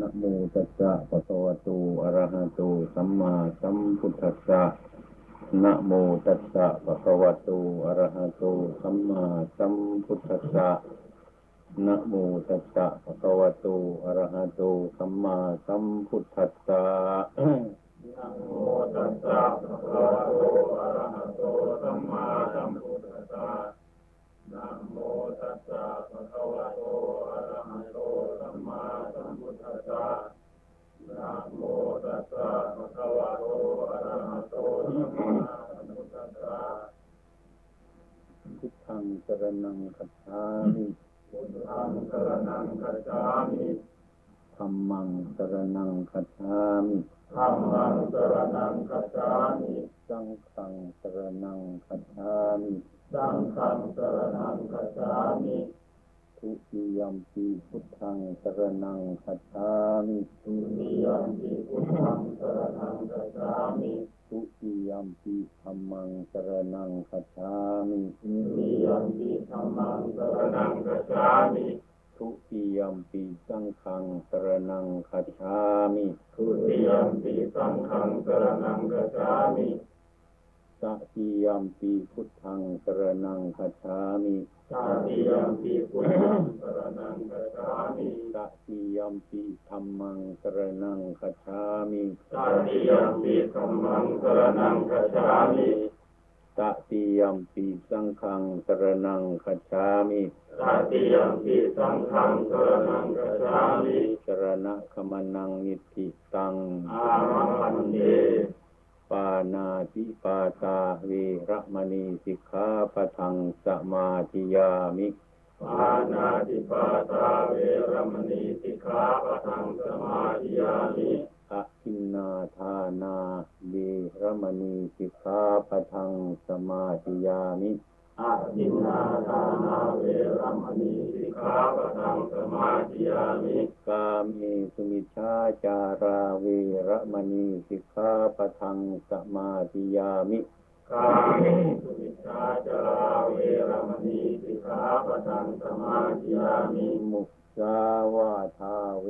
นะโมตัสสะภะคะวะโตอะระหะโตสัมมาสัมพุทธัสสะนะโมตัสสะภะคะวะโตอะระหะโตสัมมาสัมพุทธัสสะนะโมตัสสะภะคะวะโตอะระหะโตสัมมาสัมพุทธัสสะนะโมตัสสะภะคะวะโตอะระหะโตสัมมาสัมพุทธัสสะ นะโมตัสสะภะคะวะโตอะระหะโตสัมมาสัมพุทธัสสะนะโมตัสสะภะคะวะโตอะระหะโตสัมมาสัมพุทธัสสะพุทธังสรณังคัจฉามิพุทธังสรณังคัจฉามิธัมมังสรณังคัจฉามิธัมมังสรณังคัจฉามิ สังฆังสรณังคัจฉามิ สังฆังสรณังคัจฉามิ ทุติยมปีพุทธังสรณังคัจฉามิ ทุติยมปิพุทธังสรณังคัจฉามิ ทุติยมปีธัมมังสรณังคัจฉามิ ทุติยมปิธัมมังสรณังคัจฉามิ ทุติยมปีสังฆังสรณังคัจฉามิ ทุติยมปิสังฆังสรณังคัจฉามิ ตติยมปีพุทธังสรณังคัจฉามิตาติยมปิพุทธังสรณังคัจฉามิตติยมปีธัมมังสรณังคัจฉามิตาติยมปิธัมมังสรณังคัจฉามิตติยมปีสังฆังสรณังคัจฉามิตาติยมปิสังฆังสรณังคัจฉามิสรณะขมนังนิติตังอารัมพันเต ปานาติปาตาเวระมณีสิกขาปะทังสมาธิยามิปานาติปาตาเวรมณีสิกขาปะทังสมาธิยามิอะคินนาทานาเวระมณีสิกขาปะทังสมาธิยามิ อาทินนาทานาเวรมณีสิกขาปะทังสมาธิยามิกาเมสุมิชฌาจาราเวระมณีสิกขาปะทังสมาธิยามิกามิสุมิชฌาจาราเวรมณีสิกขาปะทังสมาธิยามิมุสาวาทาเว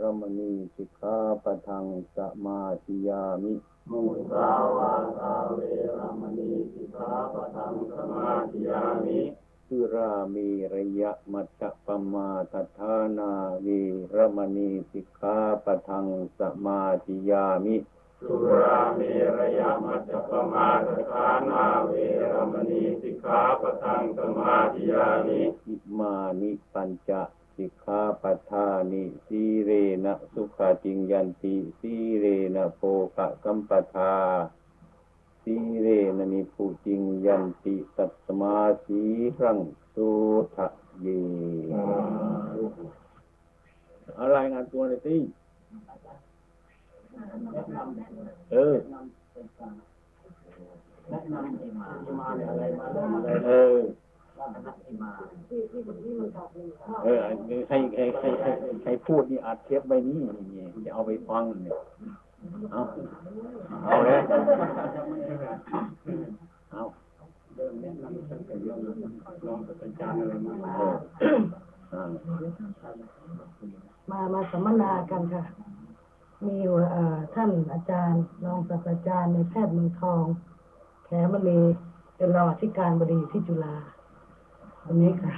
ระมณีสิกขาปะทังสมาธิยามิ มุสาวาทาเวรมณีสิกขาปะทังสมาธิยามิสุรามีระยะมัจจปมาทฐานาเวระมณีสิกขาปะทังสมาธิยามิสุราเมรยมัจจปมาทฐานาเวรมณีสิกขาปะทังสมาธิยามิอิมานิปัญจ สิกขาปัฏฐานิสีเรนะสุขติงยันติสีเรนะโภคะกัมปทาสีเรนะนิพุจิงยันติตัสมาสีรังสุทะเยอะไรงานตัวเลยสิเออแนะนำอิ เนี่ยอะไรมาเริ่มอะไรเออว่าคณะอิมาเออให้ให้ให้ให้ให้พูดนี่อัดเทปไว้นี่นี่จะเอาไปฟังเนี่ยเอาเอาเลยเอาเริ่มแนะนำตั้งแต่เรื่องรองศาสตราจารย์อะไรมาเมามาสัมมนากันค่ะ มีเอ่อท่านอาจารย์รองศาสตราจารย์ในแพทย์เมืองทอง แขมณีเป็นรองอธิการบดีที่จุฬา คนนี้ค่ะ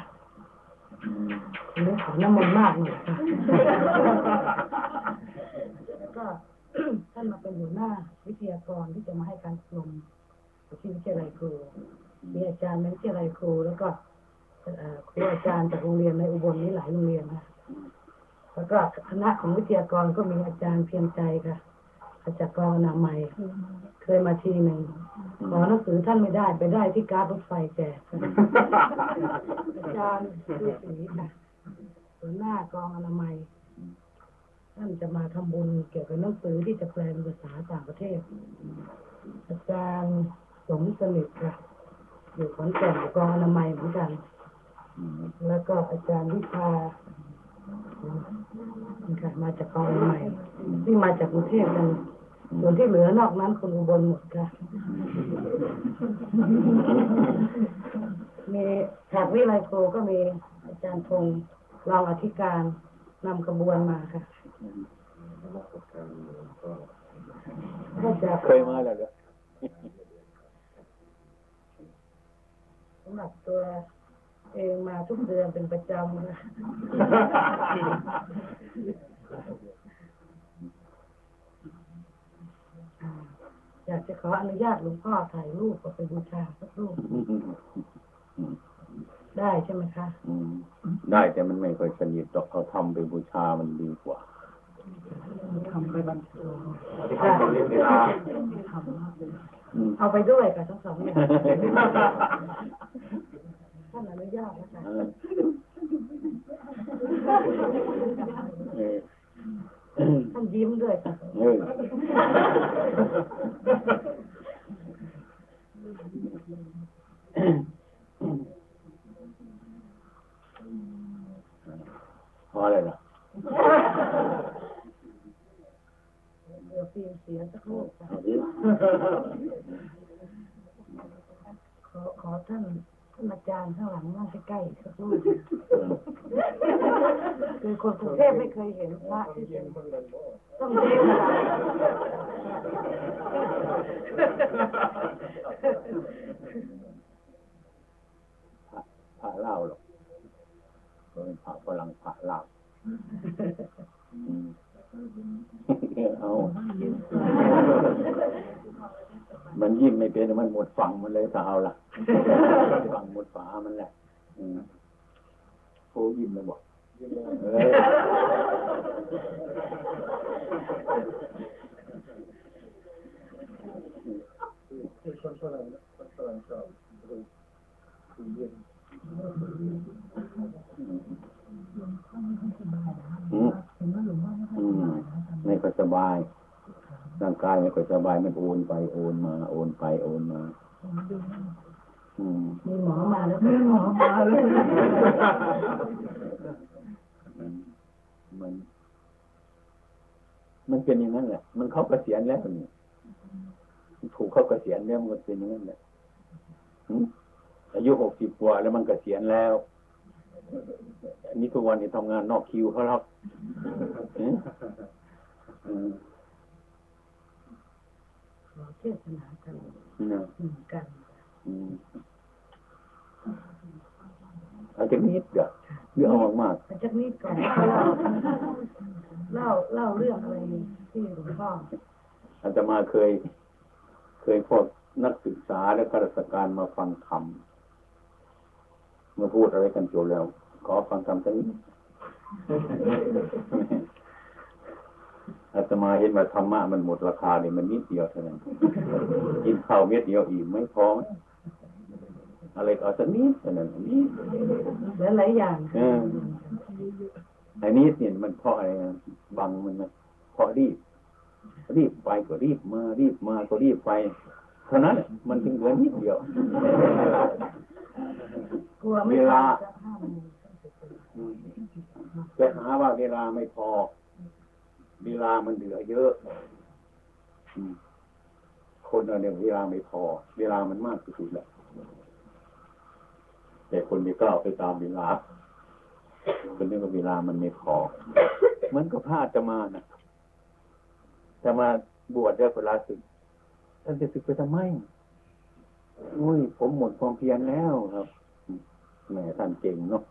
คนนี้ขอน้ำมนต์มากหน่อยค่ะ ก็ท่านมาเป็นหัวหน้าวิทยากรที่จะมาให้การอบรมที่วิทยาลัยครูมีอาจารย์ในวิทยาลัยครูแล้วก็ครูอาจารย์จากโรงเรียนในอุบลนี้หลายโรงเรียนค่ะแล้วก็คณะของวิทยากรก็มีอาจารย์เพียงใจค่ะ อาจารย์กรอนามัยเคยมาทีหนึ่งขอหนังสือท่านไม่ได้ไปได้ที่การรถไฟแจกค่ะอาจารย์คือสีค่ะหัวหน้ากองอนามัยท่านจะมาทำบุญเกี่ยวกับหนังสือที่จะแปลเป็นภาษาต่างประเทศ อาจารย์สมสนิทค่ะอยู่ขอนแก่นอยู่กองอนามัยเหมือนกัน แล้วก็อาจารย์วิชานี่ค่ะมาจากกองอนามัยที่มาจากกรุงเทพกัน ส่วนที่เหลือนอกนั้นคนอุบลหมดค่ะ มีแถบวิไลโครูก็มีอาจารย์พงษ์รองอธิการนำขบวนมาค่ะก็จะเคยมาแล้วเหรอสำหรับตัวเองมาทุกเดือนเป็นประจำนะอ่า อยากจะขออนุญาตหลวงพ่อถ่ายรูปเอาไปบูชาสักรูปได้ใช่ไหมคะอืมได้แต่มันไม่ค่อยสนิทหรอกเขาทำไปบูชามันดีกว่าทำไปบรรจุที่เขาเป็นเวลาอืมเอาไปด้วยกับทั้งสองอย่างท่านอนุญาตนะคะ เออเออท่านยิ้มด้วยค่ะเออพอเลยเหรอเดี๋ยวฟิล์มเสียสักรูปค่ะเอาดิขอขอท่านท่านอาจารย์ข้างหลังนั่งใกล้ๆสักรูปคือคนกรุง เทพไม่เคยเห็นพระที่เป็นต้องเทพค่ะผ่าเหล้าหรอกเป็นผ่าฝรั่งผ่าเหล้าเอา มันยิ้มไม่เป็น มันหมดฝังมันเลยถ้าเอาล่ะฝังหมดฝามันแหละโอ้ยิ้มเลยบอก เออคนฝรั่งคนฝรั่งชอบคือเย็นอืมอืมไม่ค่อยสบาย ร่างกายไม่ค่อยสบาย มันโอนไปโอนมา โอนไปโอนมาอืมมีหมอมาแล้วมีหมอมาแล้ว มันมัน มันเป็นอย่างนั้นแหละ มันเข้าเกษียณแล้วนี่มันถูกเข้าเกษียณแล้วมันก็เป็นอย่างนั้นแหละหึอายุหกสิบกว่าแล้วมันเกษียณแล้วอันนี้ทุกวันนี้ทำงานนอกคิวเขาหรอกหึอืมขอเทศนากันนะหนึ่งกันอืมเอาจากนิดเดียว เรื่องเอามากอาจารย์นิดก่อนเล่าเล่าเล่าเรื่องอะไรที่หลวงพ่อๆอาตมาเคย เคยพวกนักศึกษาและข้าราชการมาฟังธรรมมาพูดอะไรกันจบแล้ว ขอฟังธรรมสักนิดอาตมาเห็นว่าธรรมะมันหมดราคาเนี่ยมันนิดเดียวเท่านั้นกินข้าวเม็ดเดียวอิ่มไม่พอไหม อะไรก็เอาสักนิดเท่านั้นนิดและหลายอย่างเออไอ้นิดเนี่ยมันเพราะอะไรนะบังมันนะเพราะรีบ รีบไปก็รีบมารีบมาก็รีบไปเท่านั้นแหละมันถึงเหลือนิดเดียวกลัวไม่เวลาจะห้ามอืมจะหาว่าเวลาไม่พอ เวลามันเหลือเยอะอืมคนเราเนี่ยเวลาไม่พอ เวลามันมากที่สุดแหละ แต่คนม่กล้าไปตามเวลาคนนี้ก็เวลามันไม่พอเหมันก็พลาดจะมานะจะมาบวชได้เวลาศึกท่านจะศึกไปทำไมอุ้ย ผมหมดความเพียรแล้วครับแหมท่านเก่งเนาะ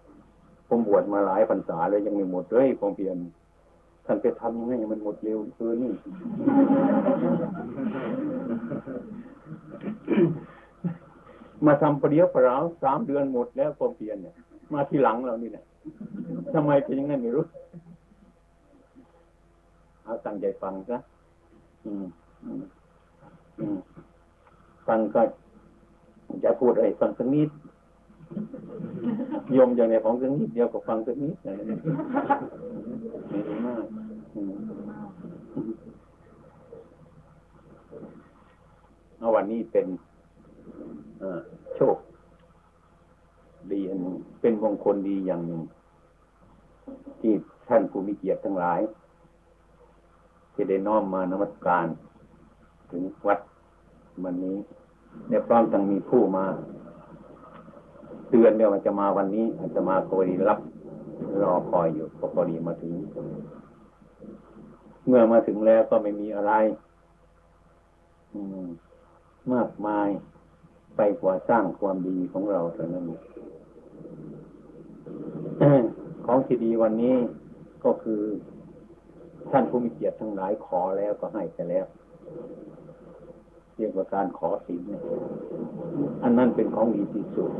ผมบวชมาหลายพรรษาแล้วยังไม่หมดเลยความเพียรท่านไปทำยังไงมันหมดเร็วเกินนี่ มาทำประเดี๋ยวประราวสามเดือนหมดแล้วความเพียรเนี่ย มาทีหลังเรานี่แหละทำไมเป็นอย่างนั้นไม่รู้เอาตั้งใจฟังซะฟังก็จะพูดอะไรฟังสักนิดยมอย่างในของสักนิดเดียวก็ฟังสักนิดอะไรนี่ม่ได้มากเอาวันนี้เป็น โชค ดีอันเป็นมงคลดีอย่างหนึ่ง ที่ท่านผู้มีเกียรติทั้งหลายที่ได้น้อมมานมัสการ ถึงวัดวันนี้และพร้อมทั้งมีผู้มา เตือนเนี่ยว่าจะมาวันนี้อาจจะมาพอดีรับ รอคอยอยู่พอดีมาถึง เมื่อมาถึงแล้วก็ไม่มีอะไร อืม มากมาย ไปกว่าสร้างความดีของเราเท่านั้นของที่ดีวันนี้ก็คือ ท่านผู้มีเกียรติทั้งหลายขอแล้วก็ให้ไปแล้วเรียกว่าการขอสิ่งเนี่ยอันนั้นเป็นของดีที่สุด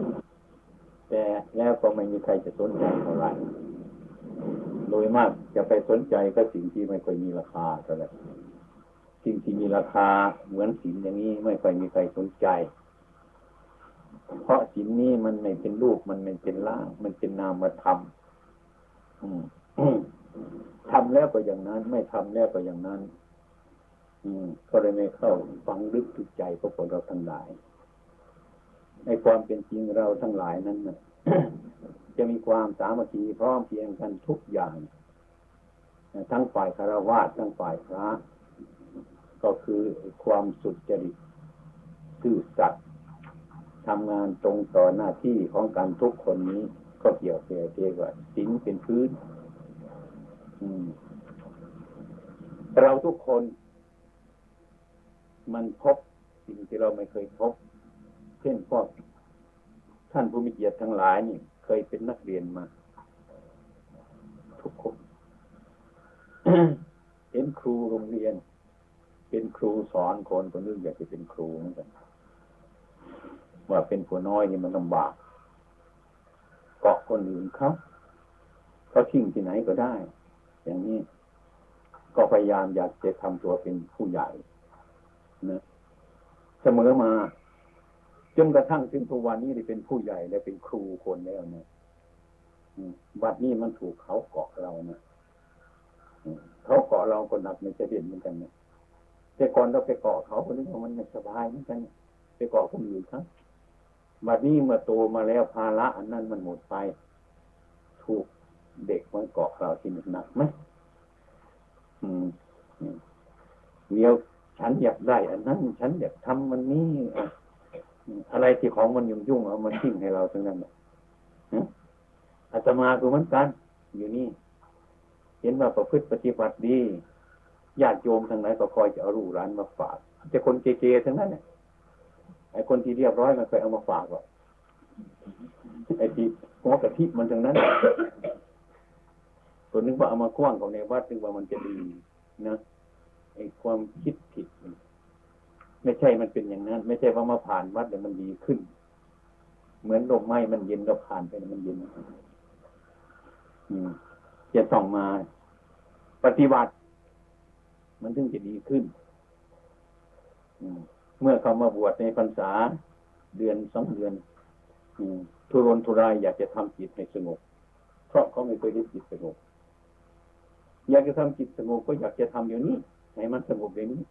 แต่แล้วก็ไม่มีใครจะสนใจเท่าไหร่โดยมากจะไปสนใจก็สิ่งที่ไม่ค่อยมีราคาเท่าไหร่สิ่งที่มีราคาเหมือนสินอย่างนี้ไม่ค่อยมีใครสนใจ เพราะสินนี้มันไม่เป็นรูปมันไม่เป็นร่าง มันเป็นนามธรรมทำแล้วก็อย่างนั้น ไม่ทำแล้วก็อย่างนั้น อืมก็เลยไม่เข้าฟังลึกถึงใจของคนเราทั้งหลาย ในความเป็นจริงเราทั้งหลายนั้นนะจะมีความสามัคคีพร้อมเพียงกันทุกอย่างทั้งฝ่ายคารวะทั้งฝ่ายพระ ก็คือความสุจริต ซื่อสัตย์ ทำงานตรงต่อหน้าที่ของการทุกคนนี้ ก็เกี่ยวเกี่ยวเกี่ยวกับสิ่งเป็นพื้นเราทุกคน มันพบสิ่งที่เราไม่เคยพบ เช่นพวกท่านผู้มีเกียรติทั้งหลายนี่ เคยเป็นนักเรียนมา ทุกคนเห็นครูโรงเรียน เป็นครูสอนคนคนนึงอยากจะเป็นครูเหมือนกัน ว่าเป็นผัวน้อยนี่มันลำบากเกาะคนอื่นเขาเขาทิ้งที่ไหนก็ได้ อย่างนี้ ก็พยายามอยากจะทำตัวเป็นผู้ใหญ่นะเสมอมาจนกระทั่งถึงทุกวันนี้ได้เป็นผู้ใหญ่และเป็นครูคนแล้วเนะวัดนี้มันถูกเขาเกาะเรานะเขาเกาะเราคนหนักไม่จะเด่นเหมือนกันนะแต่ก่อนเราไปเกาะเขาคนนี้มันไม่สบายเหมือนกัน ไปเกาะคนอื่นครับ วัดนี้เมื่อโตมาแล้วภาระอันนั้นมันหมดไป ถูกเด็กมันเกาะเราที่หนักไหมอืมเดี๋ยวฉันอยากได้ อันนั้น ฉันอยากทำมันนี้อะไรที่ของมันยุ่งยุ่งเอามาทิ้งให้เราทั้งนั้นอาตมาคือเหมือนกัน อยู่นี่ เห็นว่าประพฤติปฏิบัติดีญาติโยมทั้งหลายก็คอยจะเอาลูกหลานมาฝากแต่คนเกๆทั้งนั้นเนี่ย ไอ้คนที่เรียบร้อยมันเคยเอามาฝากหรอกไอ้ที่หัวกะทิมันทั้งนั้นตัวนึกว่าเอามากว้างของในวัดนึกว่ามันจะดีนะไอ้ความคิดผิด ไม่ใช่มันเป็นอย่างนั้น ไม่ใช่ว่ามาผ่านวัดแล้วมันดีขึ้น เหมือนลมไม้มันเย็นเราผ่านไปมันเย็นจะต้องมา ปฏิบัติ มันถึงจะดีขึ้น เมื่อเขามาบวชในพรรษาเดือนสองเดือนทุรนทุรายอยากจะทำจิตให้สงบ เพราะเขาไม่เคยได้จิตสงบ อยากจะทำจิตสงบก็อยากจะทำอย่างนี้ให้มันสงบอย่างนี้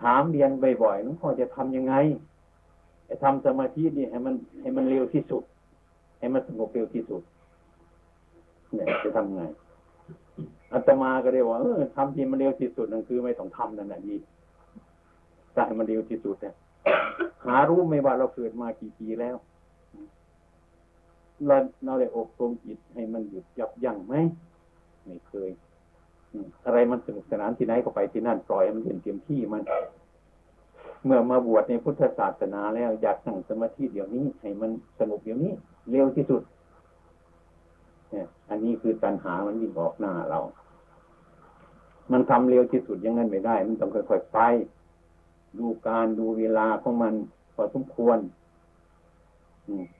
ถามเรียนบ่อยๆน้องพ่อจะทํำยังไงจะทำสมาธินี่ให้มันให้มันเร็วที่สุด ให้มันสงบเร็วที่สุด เนี่ยจะทำไงอาตมาก็ได้ว่าเออทำที่มันเร็วที่สุดนั่นคือไม่ต้องทำนั่นแหละดี ต่ให้มันเร็วที่สุดเนี่ยหารู้ไม่ว่าเราเกิดมากี่ปีแล้ว เราเราได้อบรมจิตให้มันหยุดยับยั้งไหมไม่เคยอะไรมันสนุกสนานที่ไหนก็ไปที่นั่นปล่อยมันเห็นเต็มที่มัน เมื่อมาบวชในพุทธศาสนาแล้วอยากนั่งสมาธิเดี๋ยวนี้ให้มันสงบเดี๋ยวนี้ เร็วที่สุด เนี่ย อันนี้คือปัญหามันยิ่งออกหน้าเรา มันทำเร็วที่สุดยังงั้นไม่ได้ มันต้องค่อยๆไป ดูการดูเวลาของมันพอสมควร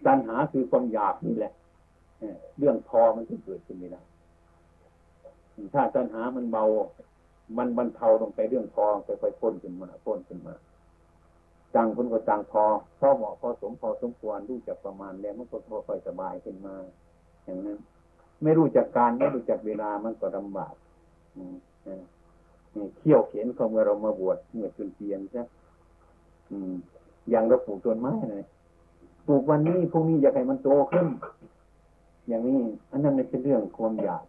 ปัญหาคือความอยากนี่แหละเรื่องพอมันจะเกิดขึ้นไม่ได้ถ้าตัณหามันเบา มันบรรเทาลงไปเรื่องพอค่อยๆพ้นขึ้นมาพ้นขึ้นมาจังคนก็จังพอพอเหมาะพอสมพอสมควรรู้จักประมาณแล้วมันก็ค่อยสบายขึ้นมา อย่างนั้น ไม่รู้จักการไม่รู้จักเวลามันก็ลำบาก เขี่ยวเขียนเขาเมื่อเรามาบวชเมื่อจนเทียนใช่อย่างเราปลูกต้นไม้เลยปลูกวันนี้พรุ่งนี้อยากให้มันโตขึ้น อย่างนี้ อันนั้นไม่ใช่เรื่องความอยาก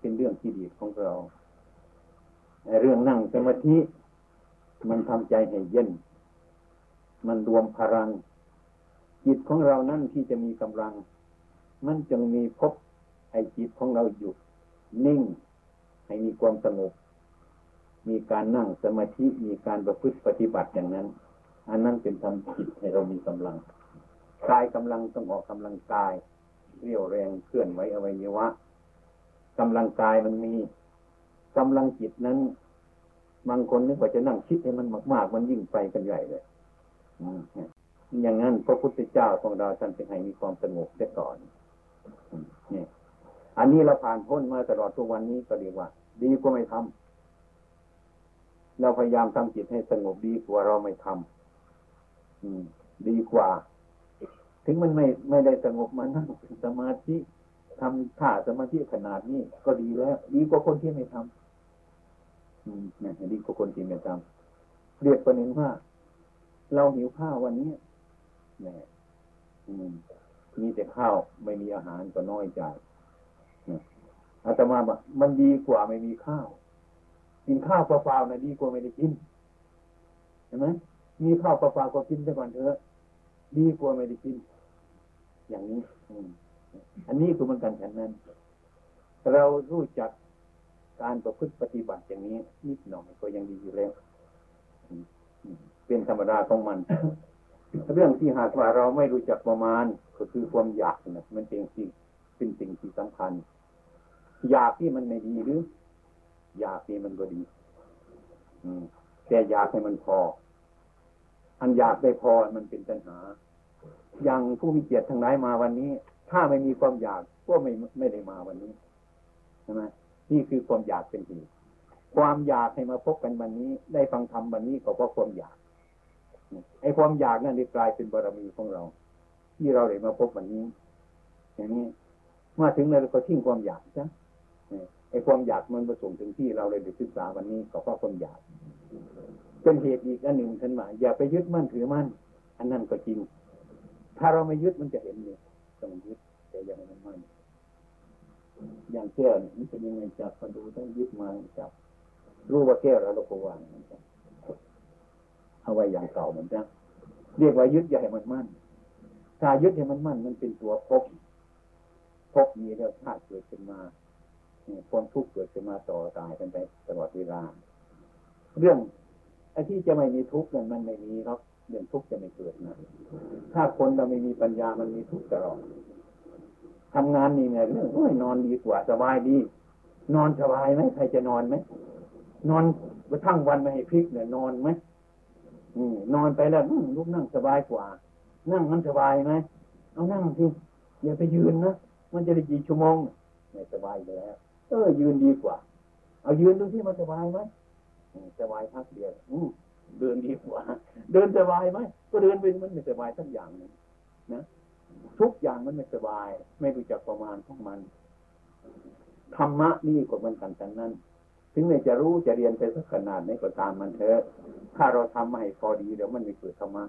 เป็นเรื่องที่ดีของเราเรื่องนั่งสมาธิมันทำใจให้เย็น มันรวมพลัง จิตของเรานั่นที่จะมีกำลัง มันจึงมีพบไอ้จิตของเราหยุดนิ่ง ให้มีความสงบ มีการนั่งสมาธิมีการประพฤติปฏิบัติอย่างนั้น อันนั้นเป็นทำจิตให้เรามีกำลังกายกำลังต้องออกกำลังกาย เรียวแรงเคลื่อนไหวอวัยวะกำลังกายมันมีกำลังจิตนั้นบางคนนึกว่าจะนั่งคิดให้มันมาก ๆ มันยิ่งไปกันใหญ่เลยอย่างนั้นพระพุทธเจ้าของเราท่านเป็นให้มีความสงบเสียก่อนนี่อันนี้เราผ่านพ้นมาตลอดทุกวันนี้ก็เรีกว่า ดีกว่าไม่ทำ เราพยายามทำจิตให้สงบดีกว่าเราไม่ทำอืม ดีกว่า ถึงมันไม่ไม่ได้สงบมานั่งเป็นสมาธิทำท่าสมาธิขนาดนี้ก็ดีแล้ว ดีกว่าคนที่ไม่ทำอืมนะดีกว่าคนที่ไม่ทำเรียกประเด็นว่า เราหิวข้าววันนี้นี่ยอืมมีแต่ข้าวไม่มีอาหารก็น้อยใจอาตมาบอกมันดีกว่าไม่มีข้าว กินข้าวเปล่าๆนะดีกว่าไม่ได้กินเห็นไหมมีข้าวเปล่าๆก็กินไปก่อนเถอะดีกว่าไม่ได้กิน อย่างนี้อันนี้คือมันกันฉันนั้น เรารู้จักการประพฤติปฏิบัติอย่างนี้ นิดหน่อยก็ยังดีอยู่แล้วเป็นธรรมดาของมันเรื่องที่หากว่าเราไม่รู้จักประมาณ ก็คือความอยากนะมันเป็นสิ่งเป็นสิ่งที่สำคัญ อยากที่มันไม่ดีหรือ อยากที่มันก็ดี อืมแต่อยากให้มันพอ อันอยากได้พอมันเป็นปัญหา อย่างผู้มีเกียรติทางไหนมาวันนี้ ถ้าไม่มีความอยากก็ไม่ไม่ได้มาวันนี้ใช่ไหมนี่คือความอยากเป็นเหตุความอยากให้มาพบกันวันนี้ ได้ฟังธรรมวันนี้ก็เพราะความอยากไอ้ความอยากนั่นได้กลายเป็นบารมีของเรา ที่เราได้มาพบวันนี้ อย่างนี้มาถึงเราก็ทิ้งความอยากจ้ะ ไอ้ความอยากมันประสงถึงที่เราเลยได้ศึกษาวันนี้ก็เพราะความอยากเป็นเหตุอีกอันหนึ่งท่านว่าอย่าไปยึดมั่นถือมั่น อันนั้นก็จริง ถ้าเราไม่ยึดมันจะเห็นเนี่ยต้องยึดแต่ยังไม่มั่นอย่างแก้วนี่เป็นยังไงจับมาดูต้องยึดมาจับรู้ว่าแก้วแล้วเราก็วางมันจับเอาไว้อย่างเก่าเหมือนกันเรียกว่ายึดอย่าให้มันมั่น ถ้ายึดให้มันมั่น มันเป็นตัวพบพบมีแล้วชาติเกิดขึ้นมา ความทุกข์เกิดขึ้นมาต่อตายกันไปตลอดเวลา เรื่องไอ้ที่จะไม่มีทุกข์นั้นมันไม่มีหรอกเรื่องทุกข์จะไม่เกิดนะถ้าคนเราไม่มีปัญญามันมีทุกข์ตลอดทำงานนี่ไงเรื่องโอ้ยนอนดีกว่าสบายดี นอนสบายไหมใครจะนอนไหมนอนกระทั่งวันไม่ให้พลิกเนี่ยนอนไหมอืมนอนไปแล้วลุกนั่งสบายกว่า นั่งมันสบายไหมเอานั่งสิอย่าไปยืนนะมันจะได้กี่ชั่วโมงไม่สบายอยู่แล้ว เออ ยืนดีกว่า เอายืนดูที่มันสบายไหมสบายพักเดียวอืมเดินดีกว่า เดินสบายไหมก็เดินไปมันไม่สบายสักอย่างนึงนะทุกอย่างมันไม่สบาย ไม่รู้จักประมาณของมันธรรมะนี่ก็มันกันกันนั้น ถึงแม้จะรู้จะเรียนไปสักขนาดไหนก็ตามมันเถอะ ถ้าเราทำให้พอดีเดี๋ยวมันไม่เกิดธรรมะ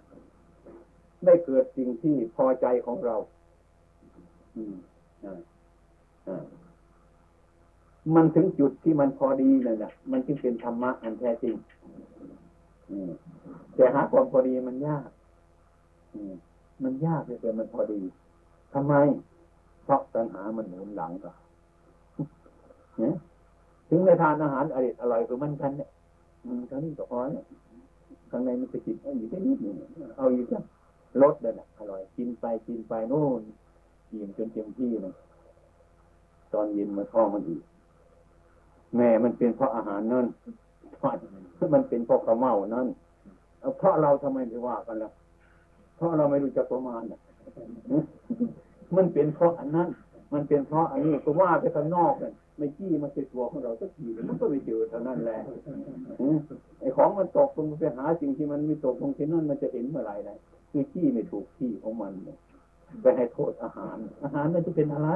ไม่เกิดสิ่งที่พอใจของเรา อืมอ่าอ่า มันถึงจุดที่มันพอดีนั่นแหละมันจึงเป็นธรรมะอันแท้จริงแต่หาความพอดีมันยากมันยากเลยแต่มันพอดีทำไม เพราะตัณหามันหนุนหลังก็เนี่ยถึงในทานอาหารอร่อยอร่อยกว่ามันกันเนี่ยอืมเท่านี้ก็พอเนี่ยข้างในมันจะกินเอาอยู่แค่นิดหนึ่งเอาอยู่แค่ลดเลยนะอร่อยกินไปกินไปโน่นอิ่มจนเต็มที่เลยตอนเย็นมาท้องมันอีก แม่มันเป็นเพราะอาหารนั่นมันเป็นเพราะข้าวเมานั่นเพราะเราทำไมไม่ว่ากันล่ะเพราะเราไม่รู้จักประมาณน่ะมันเป็นเพราะอันนั้น มันเป็นเพราะอันนี้ก็ว่าไปข้างนอกเนี่ยไม่จี้มันเป็นตัวของเราสักทีมันก็ไม่เจอเท่านั้นแหละอืมไอ้ของมันตกลงไปหาสิ่งที่มันไม่ตกลงที่นั่นมันจะเห็นเมื่อไหร่เลยคือจี้ไม่ถูกที่ของมันไปให้โทษอาหาร อาหารมันจะเป็นอะไร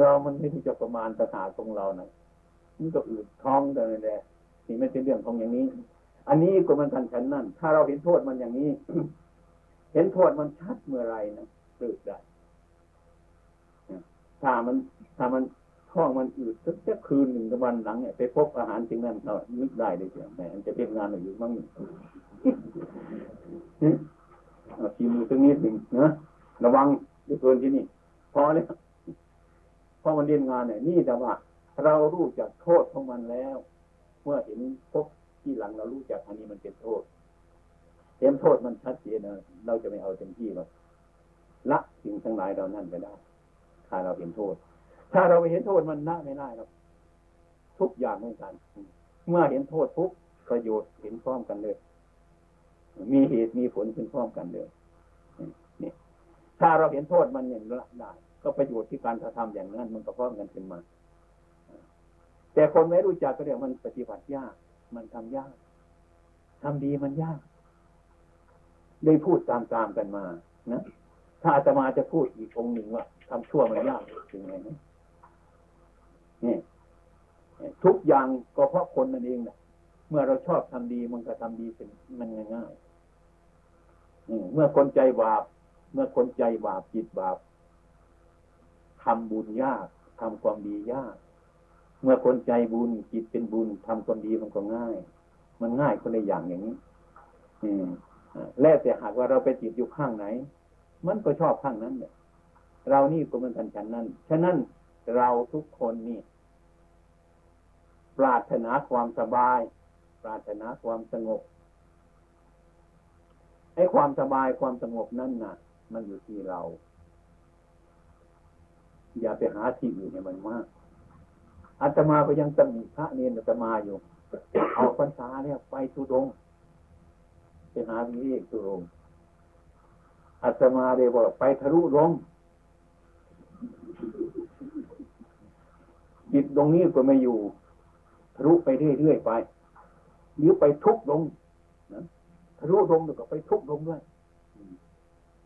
เรามันไม่รู้จักประมาณสถานของเราน่ะ มันก็อืดท้องแต่นั่นแหละนี่ไม่เป็นเรื่องของอย่างนี้ อันนี้ก็มันกันฉันนั่น ถ้าเราเห็นโทษมันอย่างนี้ เห็นโทษมันชัดเมื่อไรนะเลิกได้ถ้ามันถ้ามันท้องมันอืดสักค่คืนหนึ่งกับวันหลังเนี่ยไปพบอาหารสิ่งนั้นเรานึกได้เลยเชียวแหมจะเป็นงานหรืออยู่บ้างเอาทีมือสักนิดหนึ่งนะระวังด้วยเกินที่นี่พอแล้วพอมันเรียนงานเนี่ยนี่แต่ว่า เรารู้จักโทษของมันแล้ว เมื่อเห็นพบที่หลังเรารู้จักอันนี้มันเป็นโทษเห็นโทษมันชัดเจนนะเราจะไม่เอาเต็มที่หรอกละสิ่งทั้งหลายเรานั่นไปได้ ถ้าเราเห็นโทษ ถ้าเราไม่เห็นโทษมันละไม่ได้ครับทุกอย่างเหมือนกัน เมื่อเห็นโทษทุกประโยชน์เห็นพร้อมกันเลย มีเหตุมีผลขึ้นพร้อมกันเลยนี่ถ้าเราเห็นโทษมันอย่างละได้ ก็ประโยชน์ที่การกระทำอย่างนั้นมันก็พร้อมกันขึ้นมา แต่คนไม่รู้จักก็เรียกมันปฏิบัติยาก มันทำยากทำดีมันยากได้พูดตามๆกันมา นะ ถ้าอาตมาจะพูดอีกองหนึ่งว่าทำชั่วมันยากจริงไหมนี่ทุกอย่างก็เพราะคนนั่นเองนะเมื่อเราชอบทำดีมันก็ทำดีเป็นมันง่ายๆเมื่อคนใจบาป เมื่อคนใจบาปจิตบาปทำบุญยากทำความดียาก เมื่อคนใจบุญจิตเป็นบุญทำความดีมันก็ง่าย มันง่ายคนในอย่างอย่างนี้อืมแล้วแต่หากว่าเราไปจิตอยู่ข้างไหน มันก็ชอบข้างนั้นเนี่ยเรานี่ก็มันทันฉันนั้น ฉะนั้นเราทุกคนนี่ ปรารถนาความสบาย ปรารถนาความสงบไอ้ความสบายความสงบนั่นน่ะ มันอยู่ที่เรา อย่าไปหาที่อื่นเนี่ยมันมาก อาตมาก็ยังตำหนิพระเนรอาตมาอยู่ เอาพรรษาเนี่ยไปทุดงไปหาวิเวกทุดงอาตมาเลยบอกไปทะลุลงจิตตรงนี้ก็ไม่อยู่ทะลุไปเรื่อยๆไปหรือไปทุกลงนะทะลุลงแล้วก็ไปทุกลงด้วย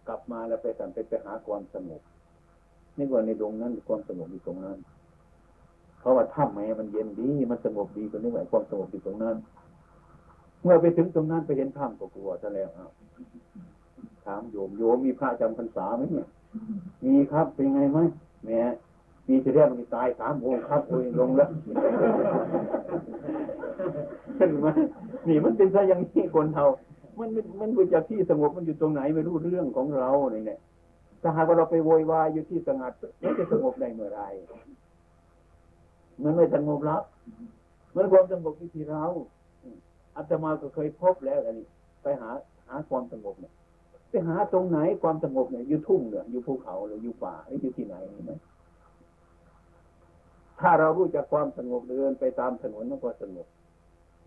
กลับมาแล้วไปกันไปไปหาความสงบนี่ว่าในตรงนั้นความสงบอยู่ตรงนั้น เพราะว่าถ้ำแม้มันเย็นดี มันสงบดีกว่านี้หมายความสงบอยู่ตรงนั้น เมื่อไปถึงตรงนั้นไปเห็นถ้ำก็กลัวซะแล้วอ้าวถามโยมโยมมีพระจำพรรษาไหมเนี่ย มีครับเป็นไงไหมแม่มีเรียกมันตายสามโมงครับโอ้ยลงแล้วเห็นไหมนี่มันเป็นซะอย่างนี้คนเท่ามันมันมันไปจากที่สงบมันอยู่ตรงไหนไม่รู้เรื่องของเราเนี่ยถ้าหากว่าเราไปโวยวายอยู่ที่สงัดมันจะสงบได้เมื่อไร มันไม่สงบแล้วมันความสงบที่เราอาตมาก็เคยพบแล้วอันนี้ ไปหาหาความสงบเนี่ยไปหาตรงไหนความสงบเนี่ยอยู่ทุ่งเหรออยู่ภูเขาหรืออยู่ป่าหรืออยู่ที่ไหนไหมถ้าเรารู้จักความสงบเดินไปตามถนนมันก็สงบ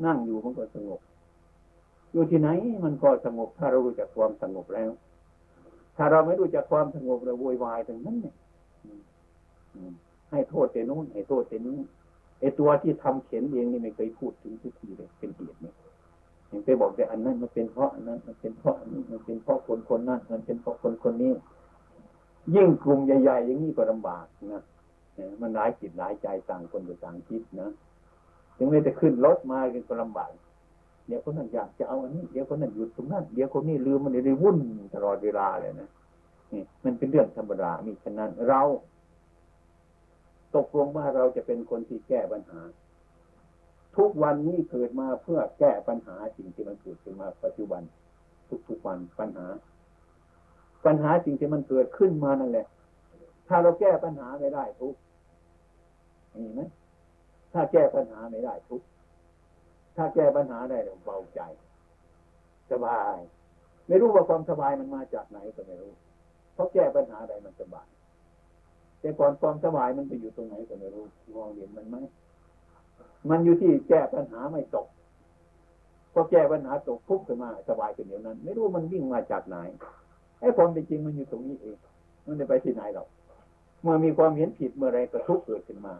นั่งอยู่มันก็สงบ อยู่ที่ไหนมันก็สงบ ถ้าเรารู้จักความสงบแล้ว ถ้าเราไม่รู้จักความสงบเราโวยวายถึงนั้นเนี่ย ให้โทษแต่นู้นให้โทษแต่นี้นไอตัวที่ทำเข็นเองนี่ไม่เคยพูดถึงทุกทีเลยเป็นเหตุเนี่ยยังไปบอกแต่อันนั้นมันเป็นเพราะอันนั้นมันเป็นเพราะอันนี้มันเป็นเพราะคนคนนั้นมันเป็นเพราะคนคนนี้ ยิ่งกลุ่มใหญ่ ๆ อย่างนี้ก็ลำบากนะมันร้ายจิตร้ายใจต่างคนต่างคิดนะถึงแม้จะขึ้นรถมาก็ลำบากเดี๋ยวคนนั้นอยากจะเอาอันนี้เดี๋ยวคนนั้นหยุดตรงนั้นเดี๋ยวคนนี้ลืมมันเลยวุ่นตลอดเวลาเลยนะนี่มันเป็นเรื่องธรรมดามีฉะนั้นเรา ตกลงว่าเราจะเป็นคนที่แก้ปัญหา ทุกวันนี้เกิดมาเพื่อแก้ปัญหาสิ่งที่มันเกิดขึ้นมาปัจจุบัน ทุกๆวันปัญหา ปัญหาสิ่งที่มันเกิดขึ้นมานั่นแหละ ถ้าเราแก้ปัญหาไม่ได้ทุกมีไหมถ้าแก้ปัญหาไม่ได้ทุกถ้าแก้ปัญหาได้เราเบาใจ สบาย ไม่รู้ว่าความสบายมันมาจากไหนก็ไม่รู้เพราะแก้ปัญหาใดมันสบาย แต่ก่อนความสบายมันไปอยู่ตรงไหนก็ไม่รู้มองเห็นมันไหมมันอยู่ที่แก้ปัญหาไม่ตกพอแก้ปัญหาตกปุ๊บขึ้นมาสบายขึ้นเดี๋ยวนั้น ไม่รู้มันวิ่งมาจากไหนไอ้ความเป็นจริงมันอยู่ตรงนี้เอง มันจะไปที่ไหนหรอกเมื่อมีความเห็นผิดเมื่อไรก็ทุกข์เกิดขึ้นมา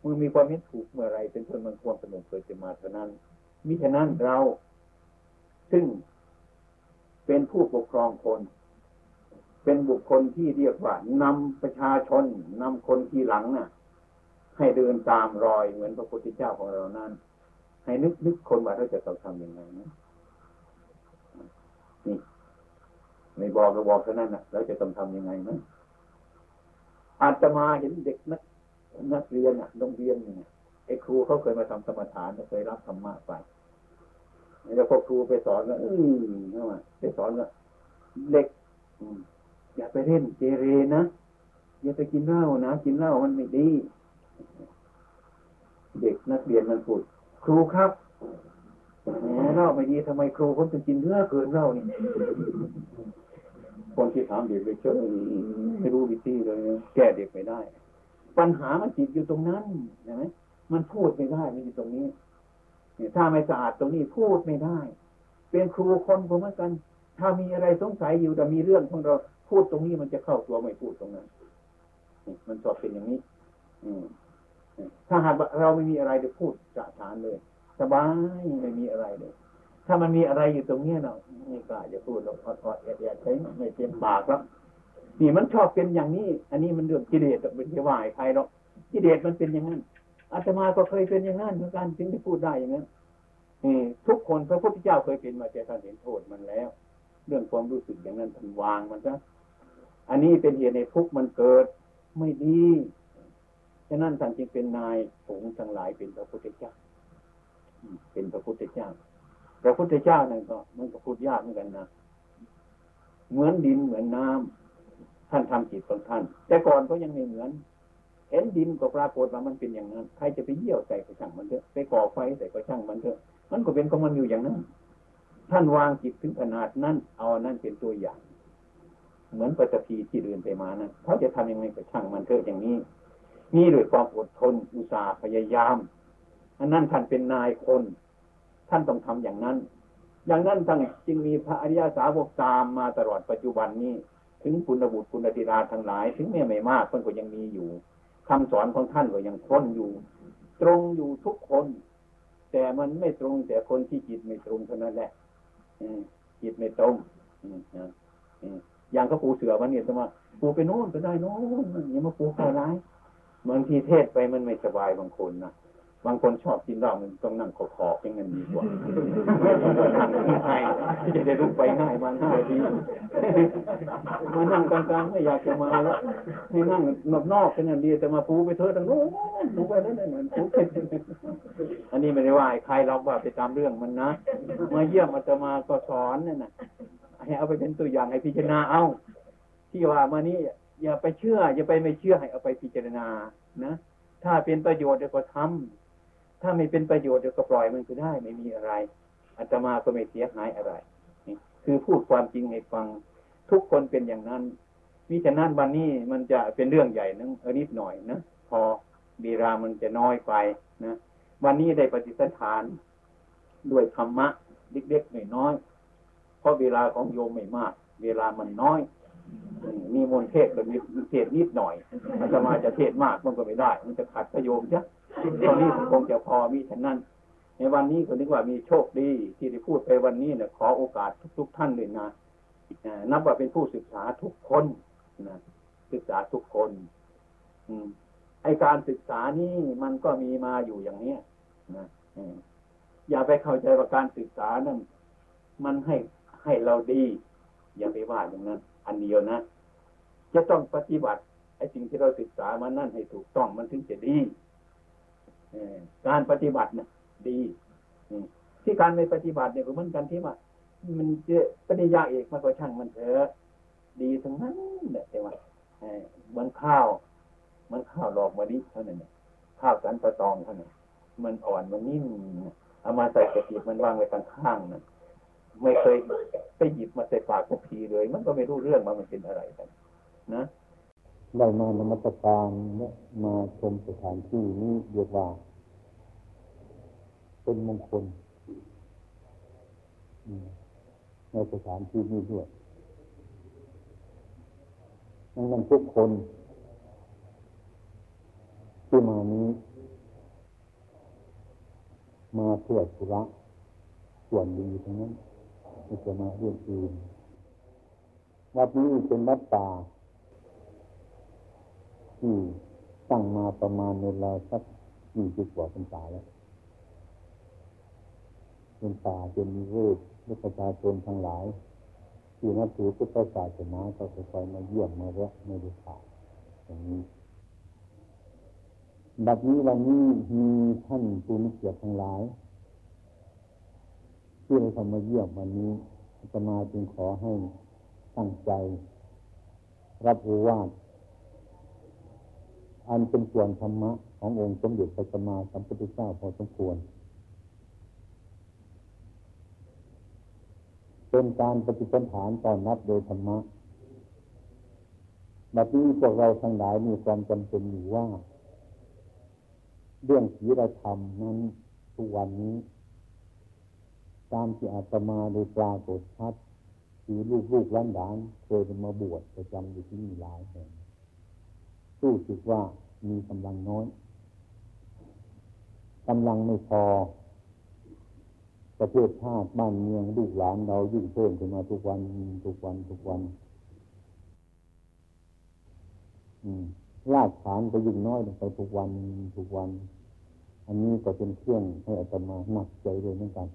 เมื่อมีความเห็นถูกเมื่อไรเป็นต้นมันความสงบเกิดขึ้นมาเท่านั้นมิฉะนั้นเรา ซึ่งเป็นผู้ปกครองคน เป็นบุคคลที่เรียกว่านำประชาชนนำคนที่หลังน่ะ ให้เดินตามรอยเหมือนพระพุทธเจ้าของเรานั้นให้นึกนึกคนว่าเราจะต้องทำยังไงนะนี่ไม่บอกก็บอกเท่านั้นนะเราจะต้องทำยังไงนะอาตมาเห็นเด็กนักนักเรียนอะโรงเรียนเนี่ยไอ้ครูเขาเคยมาทำสมถานเคยรับธรรมะไปแล้วพอครูไปสอนแล้วอืมเข้ามาไปสอนแล้วเด็ก อย่าไปเล่นเจเรนะ อย่าไปกินเหล้านะ กินเหล้ามันไม่ดี เด็กนักเรียนมันพูดครูครับแหล่าไม่ดีทำไมครูผมถึงกินเนื้อเกินเหล่านี่คนที่ถามเด็กไปเชื่อไม่รู้วิธีเลยแก้เด็กไม่ได้ ปัญหามันจิตอยู่ตรงนั้นเห็นไหมมันพูดไม่ได้มันอยู่ตรงนี้เนี่ยถ้าไม่สะอาดตรงนี้พูดไม่ได้ เป็นครูคนผมเหมือนกัน ถ้ามีอะไรสงสัยอยู่แต่มีเรื่องของเรา พูดตรงนี้มันจะเข้าตัวไม่พูดตรงนั้นมันชอบเป็นอย่างนี้ อืมถ้าหากเราไม่มีอะไรจะพูดจะฐานเลย สบายไม่มีอะไรเลย ถ้ามันมีอะไรอยู่ตรงเนี้เนาะไม่กล้าจะพูดหรอกอดอดแอดแอดใช้ไม่เต็มปากแล้วนี่มันชอบเป็นอย่างนี้ อันนี้มันเรื่องกิเลสเป็นที่ว่าให้ใครหรอกกิเลสมันเป็นอย่างนั้นอาตมาก็เคยเป็นอย่างนั้นเหมือนกันถึงได้พูดได้อย่างนั้นนี่ทุกคนพระพุทธเจ้าเคยเป็นมาแต่ท่านเห็นโทษมันแล้ว เรื่องความรู้สึกอย่างนั้นท่านวางมันซะ อันนี้เป็นเหตุในทุกข์มันเกิดไม่ดีฉะนั้นท่านจึงเป็นนายสงฆ์ทั้งหลายเป็นพระพุทธเจ้า เป็นพระพุทธเจ้า พระพุทธเจ้านั่นก็มันก็พูดยากเหมือนกันนะ เหมือนดินเหมือนน้ำท่านทำจิตของท่าน แต่ก่อนก็ยังไม่เหมือน เห็นดินก็ปรากฏว่ามันเป็นอย่างนั้น ใครจะไปเยี่ยวใส่ก็ช่างมันเถอะ ไปก่อไฟใส่ก็ช่างมันเถอะ มันก็เป็นของมันอยู่อย่างนั้น ท่านวางจิตถึงขนาดนั้น เอานั่นเป็นตัวอย่าง เหมือนปัจจีที่เดินไปมานั้นเขาจะทำยังไงก็ช่างมันเถอะอย่างนี้ นี่ด้วยความอดทนอุตสาห์พยายามอันนั้นท่านเป็นนายคน ท่านต้องทำอย่างนั้น อย่างนั้นท่านจึงมีพระอริยสาวกตามมาตลอดปัจจุบันนี้ ถึงคุณบุตรคุณธิราทั้งหลาย ถึงแม้ไม่มากท่านก็ยังมีอยู่คำสอนของท่านก็ยังค้นอยู่ ตรงอยู่ทุกคน แต่มันไม่ตรงแต่คนที่จิตไม่ตรงเท่านั้นแหละจิตไม่ตรงอืมอืม อย่างเขาปูเสือวันนี้สมมติปูไปโน่นก็ได้โน่นอย่ามาปูเข้าร้ายบางทีเทศไปมันไม่สบายบางคนนะบางคนชอบกินเหล้ามันต้องนั่งขอขอบอย่างนั้นดีกว่านั่งง่ายจะได้ลุกไปง่ายมาง่ายดีมานั่งกลางๆไม่อยากจะมาแล้วให้นั่งนอกๆเป็นอย่างดีแต่มาปูไปเถอะทางโน้นปูไปนั่นเหมือนปูอันนี้ไม่ได้ว่าใครเราว่าไปตามเรื่องมันนะมาเยี่ยมอาตมาก็สอนนั่นน่ะ ให้เอาไปเป็นตัวอย่างให้พิจารณาเอาที่ว่ามานี้อย่าไปเชื่อ อย่าไปไม่เชื่อให้เอาไปพิจารณานะถ้าเป็นประโยชน์เดี๋ยวก็ทำถ้าไม่เป็นประโยชน์เดี๋ยวก็ปล่อยมันก็ได้ไม่มีอะไรอาตมาก็ไม่เสียหายอะไรคือพูดความจริงให้ฟังทุกคนเป็นอย่างนั้นมิฉะนั้นวันนี้มันจะเป็นเรื่องใหญ่นึงเออนิดหน่อยนะพอเวลามันจะน้อยไปนะวันนี้ได้ปฏิสันฐาน ด้วยธรรมะเล็กๆน้อยๆ เพราะเวลาของโยมไม่มาก เวลามันน้อย มีมนเทศแบบมีเทศนิดหน่อยอาตมาจะเทศมากมันก็ไม่ได้ มันจะขัดประโยชน์จ้ะตอนนี้คงจะพอมีฉะนั้น ในวันนี้ก็นึกว่ามีโชคดีที่ได้พูดไปวันนี้เนี่ยขอโอกาสทุก ๆ ท่านเลยนะนับว่าเป็นผู้ศึกษาทุกคนนะศึกษาทุกคน อืมไอการศึกษานี่มันก็มีมาอยู่อย่างเนี้ยนะอย่าไปเข้าใจว่าการศึกษานั้นมันให้ ให้เราดี อย่าไปว่าอย่างนั้น อันเดียวนะ จะต้องปฏิบัติไอ้สิ่งที่เราศึกษามานั่นให้ถูกต้องมันถึงจะดีการปฏิบัตินะดีที่การไม่ปฏิบัติเนี่ยก็เหมือนกันที่ว่ามันจะปริญญาเอกมันก็ช่างมันเถอะดีทั้งนั้นแหละแต่ว่าเหมือนข้าวมันข้าวหลอกมะลิเท่านั้นข้าวสันประตองเท่านั้นมันอ่อนมันนิ่มเอามาใส่กระติบมันวางไว้ข้างๆนั่น ไม่เคยไปหยิบมาใส่ปากสักทีเลย มันก็ไม่รู้เรื่องว่ามันเป็นอะไรกัน นะได้มานมัสการมาชมสถานที่นี้เรียกว่า เป็นมงคลในสถานที่นี้ด้วยดังนั้นทุกคน ที่มานี้ มาเพื่อธุระส่วนดีทั้งนั้น ไม่จะมาเรื่องอื่นวัดนี้เป็นวัดป่าที่ตั้งมาประมาณเวลาสักยี่สิบกว่าพรรษาแล้วเป็นป่าเป็นนิเวศและประชาชนทั้งหลาย ที่นับถือพุทธศาสนาก็คอยมาเยี่ยมมาแวะมาดูข่าวอย่างนี้บัดนี้วันนี้มีท่านผู้มีเกียรติทั้งหลาย ที่เราทำมาเยี่ยมวันนี้จะมาจึงขอให้ตั้งใจ รับรู้ว่าอันเป็นส่วนธรรมะขขององค์สมเด็จพระสัมมาสัมพุทธเจ้าพอสมควร เป็นการปฏิสันฐานตอนนับโดยธรรมะแบบนี้พวกเราทั้งหลายมีความจำเป็นอยู่ว่า เรื่องศีลธรรมนั้นทุกวันนี้ ตามที่อาตมาได้ปรากฏชัดคือลูกลูกล้านหลานเคยมาบวชประจำอยู่ที่นี่หลายแห่งรู้สึกว่ามีกำลังน้อยกำลังไม่พอ ประเทศชาติบ้านเมืองลูกหลานเรายิ่งเพิ่มขึ้นมาทุกวันทุกวันทุกวันรากฐานก็ยิ่งน้อยลงไปทุกวันทุกวัน อันนี้ก็เป็นเครื่องให้อาตมาหนักใจเลยเหมือนกัน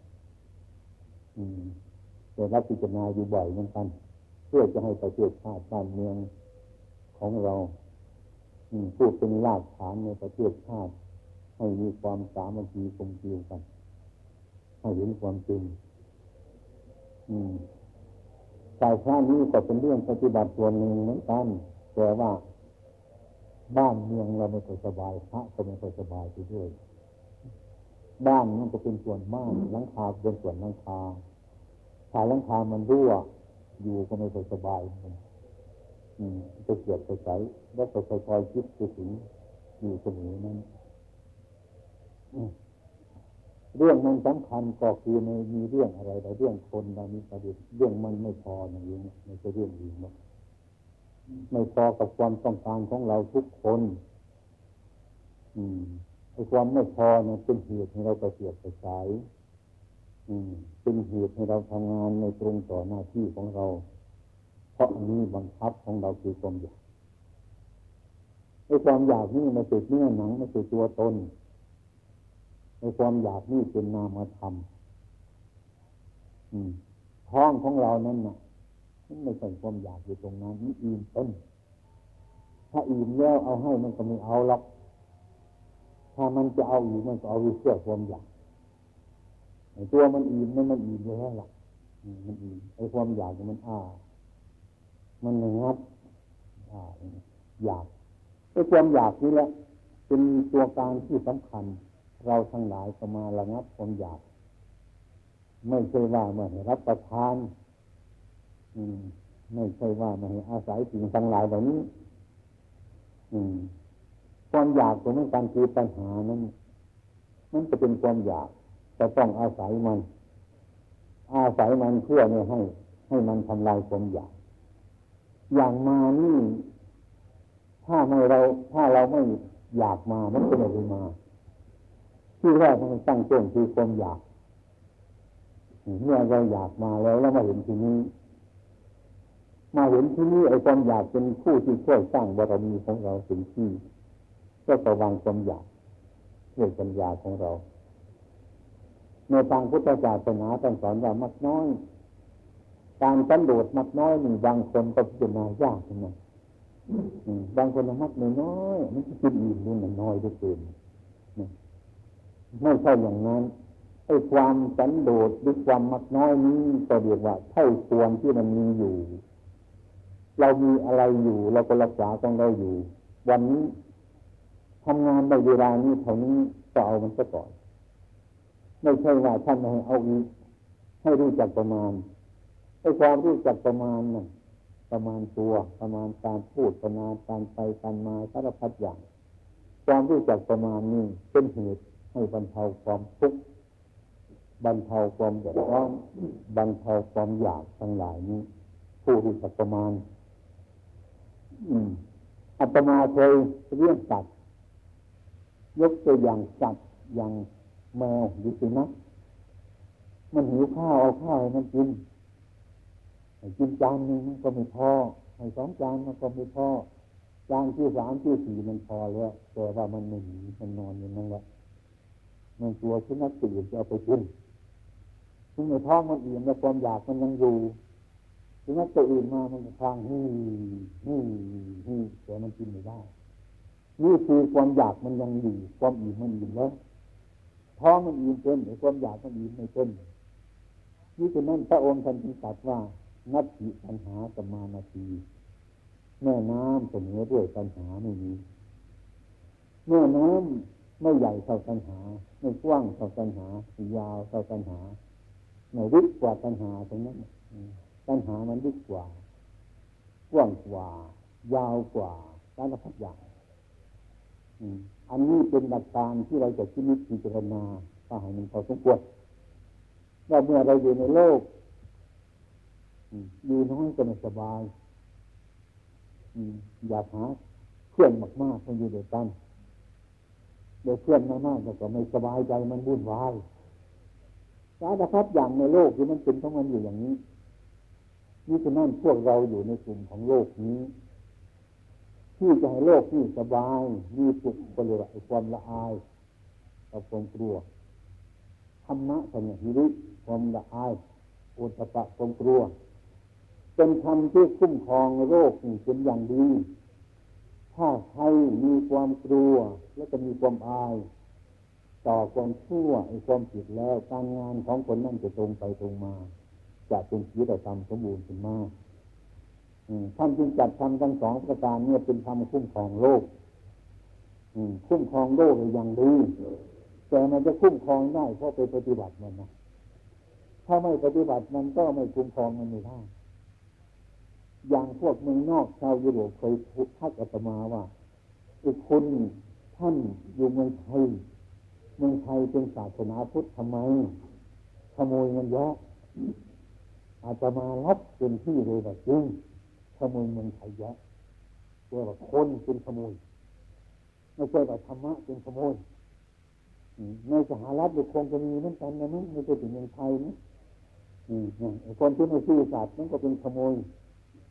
แต่รับพิจารณาอยู่บ่อยเหมือนกัน เพื่อจะให้ประเทศชาติบ้านเมืองของเราพูดเป็นรากฐานในประเทศชาติ ให้มีความสามัคคีกลมเกลียวกัน ให้เห็นความจริงสายพระนี้ก็เป็นเรื่องปฏิบัติส่วนหนึ่งเหมือนกันแต่ว่าบ้านเมืองเราไม่ค่อยสบายพระก็ไม่ค่อยสบายไปด้วย บ้านมันก็เป็นส่วนบ้านหลังคาเป็นส่วนหลังคาถ้าหลังคามันรั่ว อยู่ก็ไม่ค่อยสบายมันจะเกียดไปใสแล้วก็คอยคิดไปถึงอยู่เสมอนั้นเรื่องมันสำคัญก็คือในมีเรื่องอะไรแต่เรื่องคนเรามีประเด็นเรื่องมันไม่พออย่างนี้ไม่ใช่เรื่องอื่นหรอกไม่พอกับความต้องการของเราทุกคน อืมไอ้ ความไม่พอเนี่ยเป็นเหตุให้เรากระเสียดกระสายอืมเป็นเหตุให้เราทำงานในตรงต่อหน้าที่ของเรา เพราะอันนี้บังคับของเราคือความอยากไอ้ความอยากนี่มันติดเนื้อหนังมันติดตัวตนไอ้ความอยากนี่เป็นนามธรรมท้องของเรานั่นน่ะมันไม่ใช่ความอยากอยู่ตรงนั้นนี่อิ่มต้นถ้าอิ่มแล้วเอาให้มันก็ไม่เอาหรอก ถ้ามันจะเอาอีกมันก็เอาเพื่อความอยากตัวมันอิ่มนั่นมันอิ่มแล้วล่ะมันอิ่มไอ้ความอยากมันอ้ามันงับอยากไอ้ความอยากนี่แหละเป็นตัวการที่สำคัญ เราทั้งหลายก็มาระงับความอยาก ไม่ใช่ว่าเมื่อรับประทาน อืม ไม่ใช่ว่ามาให้อาศัยสิ่งทั้งหลายเหล่านี้ อืม ความอยากตัวนี้การคือปัญหานั้นมันจะเป็นความอยากจะต้องอาศัยมัน อาศัยมันเพื่อไม่ให้ ให้มันทำลายความอยาก อย่างมานี่ถ้าไม่เรา ถ้าเราไม่อยากมามันก็ไม่ได้มาที่แรกมันตั้งต้นคือความอยากเมื่อเราอยากมาแล้วแล้วมาเห็นที่นี้ มาเห็นที่นี่ไอ้ความอยากเป็นผู้ที่ช่วยสร้างบารมีของเราถึงที่ ก็ระวังความอยากด้วยปัญญาของเรา ในทางพุทธศาสนาท่านสอนว่ามักน้อย การสันโดษมักน้อยหนึ่งบางคนก็พิจารณายากนะบางคนมักน้อยมันกินอิ่มนี่มันน้อยด้วยเกินไม่ใช่อย่างนั้นไอ้ความสันโดษหรือความมักน้อยนี้ก็เรียกว่าเท่าควรที่มันมีอยู่ เรามีอะไรอยู่เราก็รักษาของเราอยู่ วันนี้ ทำงานในเวลานี้เท่านี้ก็เอามันซะก่อน ไม่ใช่ว่าท่านให้เอาอีกให้รู้จักประมาณไอ้ความรู้จักประมาณน่ะประมาณตัวประมาณการพูดประมาณการไปการมาสารพัดอย่าง ความรู้จักประมาณนี้เป็นเหตุให้บรรเทาความทุกข์บรรเทาความเดือดร้อนบรรเทาความอยากทั้งหลายนี้ผู้รู้จักประมาณอัตมาเคยเรื่องสัตว์ ยกตัวอย่างสัตว์อย่างแมวหรือสุนัขมันหิวข้าวเอาข้าวให้มันกินกินจานหนึ่งมันก็ไม่พอให้สองจานมันก็ไม่พอจานที่สามที่สี่มันพอแล้วแต่ว่ามันไม่หนีมันนอนอยู่นั่นแหละมันกลัวสุนัขตื่นจะเอาไปกินซึ่งในท้องมันอิ่มแล้วความอยากมันยังอยู่ถึงแม้ตัวอื่นมามันคลางฮีฮีฮีแต่มันกินไม่ได้ นี่คือความอยากมันยังอยู่ความอิ่มมันอิ่มแล้วท้องมันอิ่มเต็มแต่ความอยากมันอิ่มไม่เต็มนี่คือนั่นพระองค์ท่านตรัสว่านัตถิปัญหาสมานาทีแม่น้ำเสมอด้วยปัญหาไม่มีเมื่อน้ำไม่ใหญ่เท่าตัณหา ไม่กว้างเท่าตัณหายาวเท่าตัณหาไม่ลึกกว่าตัณหาตรงนั้นตัณหามันลึกกว่ากว้างกว่ายาวกว่าสารพัดอย่าง อันนี้เป็นหลักการที่เราจะคิดพิจารณาถ้าให้มันพอสมควรว่าเมื่อเราอยู่ในโลกอยู่น้อยก็ไม่สบายอยากหาเพื่อนมากๆมันอยู่เดียวกันเดี๋ยเพื่อนมากๆแต่ก็ไม่สบายใจมันวุ่นวายสารพัดอย่างในโลกที่มันเป็นของมันอยู่อย่างนี้นี่คือนั่นพวกเราอยู่ในกลุ่มของโลกนี้ ที่จะให้โลกที่สบายมีสุขก็เลยความละอายกับความกลัวธรรมะเป็นอย่างนี้ความละอายอุตตะความกลัว เป็นธรรมที่คุ้มครองโรคเป็นอย่างดี ถ้าใครมีความกลัว แล้วก็มีความอาย ต่อความชั่วไอ้ความผิดแล้ว การงานของคนนั่นจะตรงไปตรงมา จะเป็นชีวิตธรรมสมบูรณ์ขึ้นมาก ท่านจึงจัดทำทั้งสองประการเนี่ยเป็นธรรมคุ้มครองโลกคุ้มครองโลกอย่างดีแต่มันจะคุ้มครองได้เพราะไปปฏิบัติมันนะถ้าไม่ปฏิบัติมันก็ไม่คุ้มครองมันไม่ได้อย่างพวกเมืองนอกชาวยุโรปเคยทักอาตมาว่าอีกคนท่านอยู่เมืองไทยเมืองไทยเป็นศาสนาพุทธทำไมขโมยเงินเยอะอาตมารับเป็นที่เลยแบบจริง ขโมยเมืองไทยเยอะเรียกว่าคนเป็นขโมยไม่ใช่ว่าธรรมะเป็นขโมยในสหรัฐคงจะมีเหมือนกันนะมั้งไม่ใช่ถึงเมืองไทยนะคนที่ไม่ซื่อสัตย์นั่นก็เป็นขโมย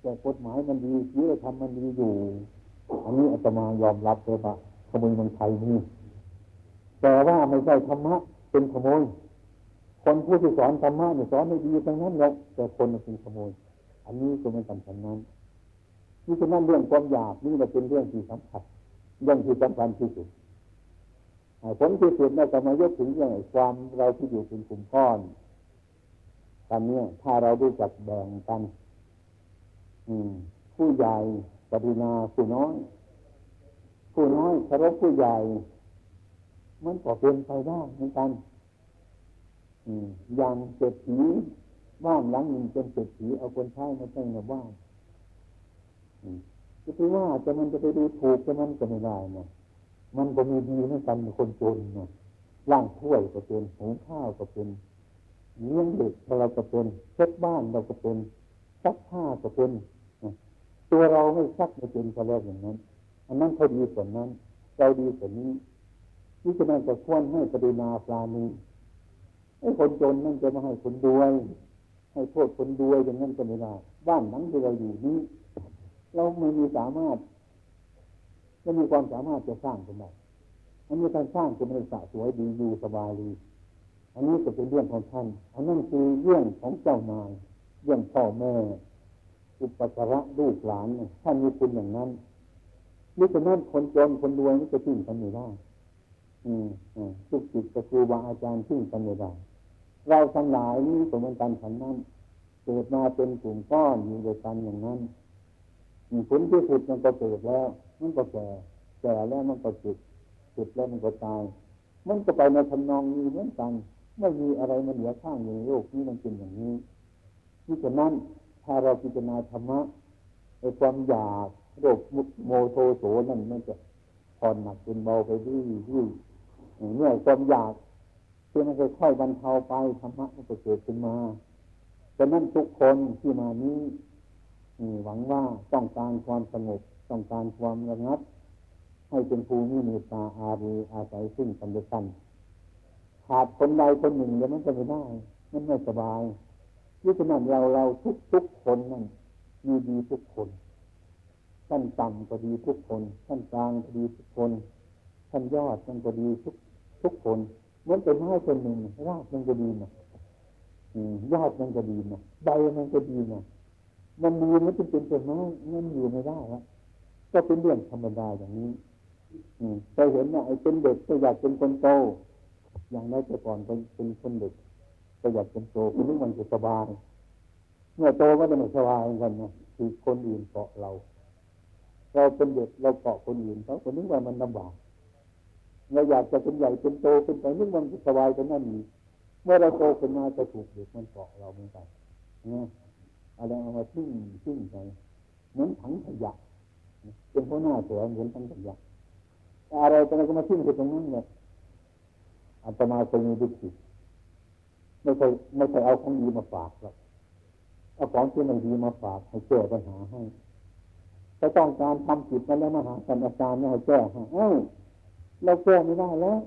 แต่กฎหมายมันดีศีลธรรมมันดีอยู่ อันนี้อาตมายอมรับเลยว่าขโมยมันไทยนี่แต่ว่าไม่ใช่ธรรมะเป็นขโมย คนผู้ที่สอนธรรมะเนี่ยสอนไม่ดีทั้งนั้นแหละแต่คนเป็นขโมย อันนี้ก็ไม่สำคัญนั้น นี่คือนั่นเรื่องความอยากนี่เราเป็นเรื่องที่สำคัญเรื่องที่สำคัญที่สุดผลที่สุดเราจะมายกถึงเรื่องความเราที่อยู่เป็นกลุ่มก้อนตอนนี้ถ้าเราดูจักแบ่งกันผู้ใหญ่ปฏินาผู้น้อย ผู้น้อยเคารพผู้ใหญ่ มันก็เป็นไปได้เหมือนกันอย่างเศรษฐีบ้านหลังหนึ่งเป็นเศรษฐีเอาคนใช้มาตั้งในบ้าน จะไปว่าจะมันจะไปดูถูกจะมันก็ไม่ได้นะมันก็มีดีเหมือนกันคนจนนะล่างถ้วยก็เป็นหุงข้าวก็เป็นเลี้ยงเด็กเราก็เป็นเช็ดบ้านเราก็เป็นซักผ้าก็เป็นตัวเราไม่ซักไม่เป็นก็แล้วอย่างนั้น อันนั้นเขาดีส่วนนั้นเราดีส่วนนี้นี่จะนั่นจะควรให้ปฏินาปลาณีไอ้คนจนนั่นจะมาให้คนรวย ให้โทษคนรวยอย่างนั้นก็ไม่ได้บ้านหลังที่เราอยู่นี้ เราไม่มีสามารถไม่มีความสามารถจะสร้างขึ้นได้อันนี้การสร้างจะไม่สะสวยดีอยู่สบายดี อันนี้ก็เป็นเรื่องของท่าน อันนั้นคือเรื่องของเจ้านายเรื่องพ่อแม่ อุปการะลูกหลานท่านมีคุณอย่างนั้นนี่จะนั่นคนจนคนรวยนี่จะทิ้งกันไม่ได้อืมทุกจิตกับครูบาอาจารย์ทิ้งกันไม่ได้เราทั้งหลายนี้สมมติกันฉันนั้นเกิดมาเป็นกลุ่มก้อนอยู่ด้วยกันอย่างนั้น ผลที่สุดมันก็เกิดแล้ว มันก็แก่แก่แล้วมันก็จุดจุดแล้วมันก็ตาย มันก็ไปในทำนองนี้เหมือนกันไม่มีอะไรมันเหลือข้างในโลกนี้มันเป็นอย่างนี้ที่ฉะนั้นถ้าเราพิจารณาธรรมะในความอยากโรคโมโทโสนั่นมันจะผ่อนหนักเป็นเบาไปดี่ดี่เมื่อความอยากเพื่อมันค่อยๆบรรเทาไปธรรมะมันจะเกิดขึ้นมาฉะนั้นทุกคนที่มานี้ หวังว่าต้องการความสงบต้องการความระงับ ให้เป็นภูมิมีตาอารีอาศัยซึ่งกันและกันขาดคนใดคนหนึ่งเดี๋ยวมันจะไม่ได้มันไม่สบายนี่ฉะนั้นเราเราทุกทุกคนนั่นมีดีทุกคนท่านต่ำก็ดีทุกคนท่านกลางก็ดีทุกคนท่านยอดมันก็ดีทุกทุกคนเหมือนเป็นไม้คนหนึ่งรากมันก็ดีนะยอดมันก็ดีนะใบมันก็ดีนะ มันดีมันจะเป็นต้นไม้มันอยู่ไม่ได้แล้วก็เป็นเรื่องธรรมดาอย่างนี้เคยเห็นว่าไอ้เป็นเด็กก็อยากเป็นคนโต อย่างนั้นแต่ก่อนเป็นเป็นคนเด็กก็อยากเป็นโตคุณนึกมันจะสบายเมื่อโตก็จะไม่สบายเหมือนกันนะคือคนอื่นเกาะเรา เราเป็นเด็กเราเกาะคนอื่นเขาคนนึกว่ามันลำบากเราอยากจะเป็นใหญ่เป็นโตเป็นไปนึกว่ามันสบายกันนั่นนี่เมื่อเราโตขึ้นมาจะถูกเด็กมันเกาะเราเหมือนกันนะ อะไรเอามาทิ้งทิ้งไปเหมือนถังขยะเป็นหัวหน้าเสือเหมือนถังขยะอะไรตรงนั้นก็มาทิ้งไปตรงนั้นเลยอาตมาเคยมีดุจิตไม่เคยไม่เคยเอาของดีมาฝากหรอกเอาของที่ไม่ดีมาฝากให้แก้ปัญหาให้ถ้าต้องการทำผิดมาแล้วมาหากันอาจารย์ให้แก้ให้เอ้าเราแก้ไม่ได้แล้ว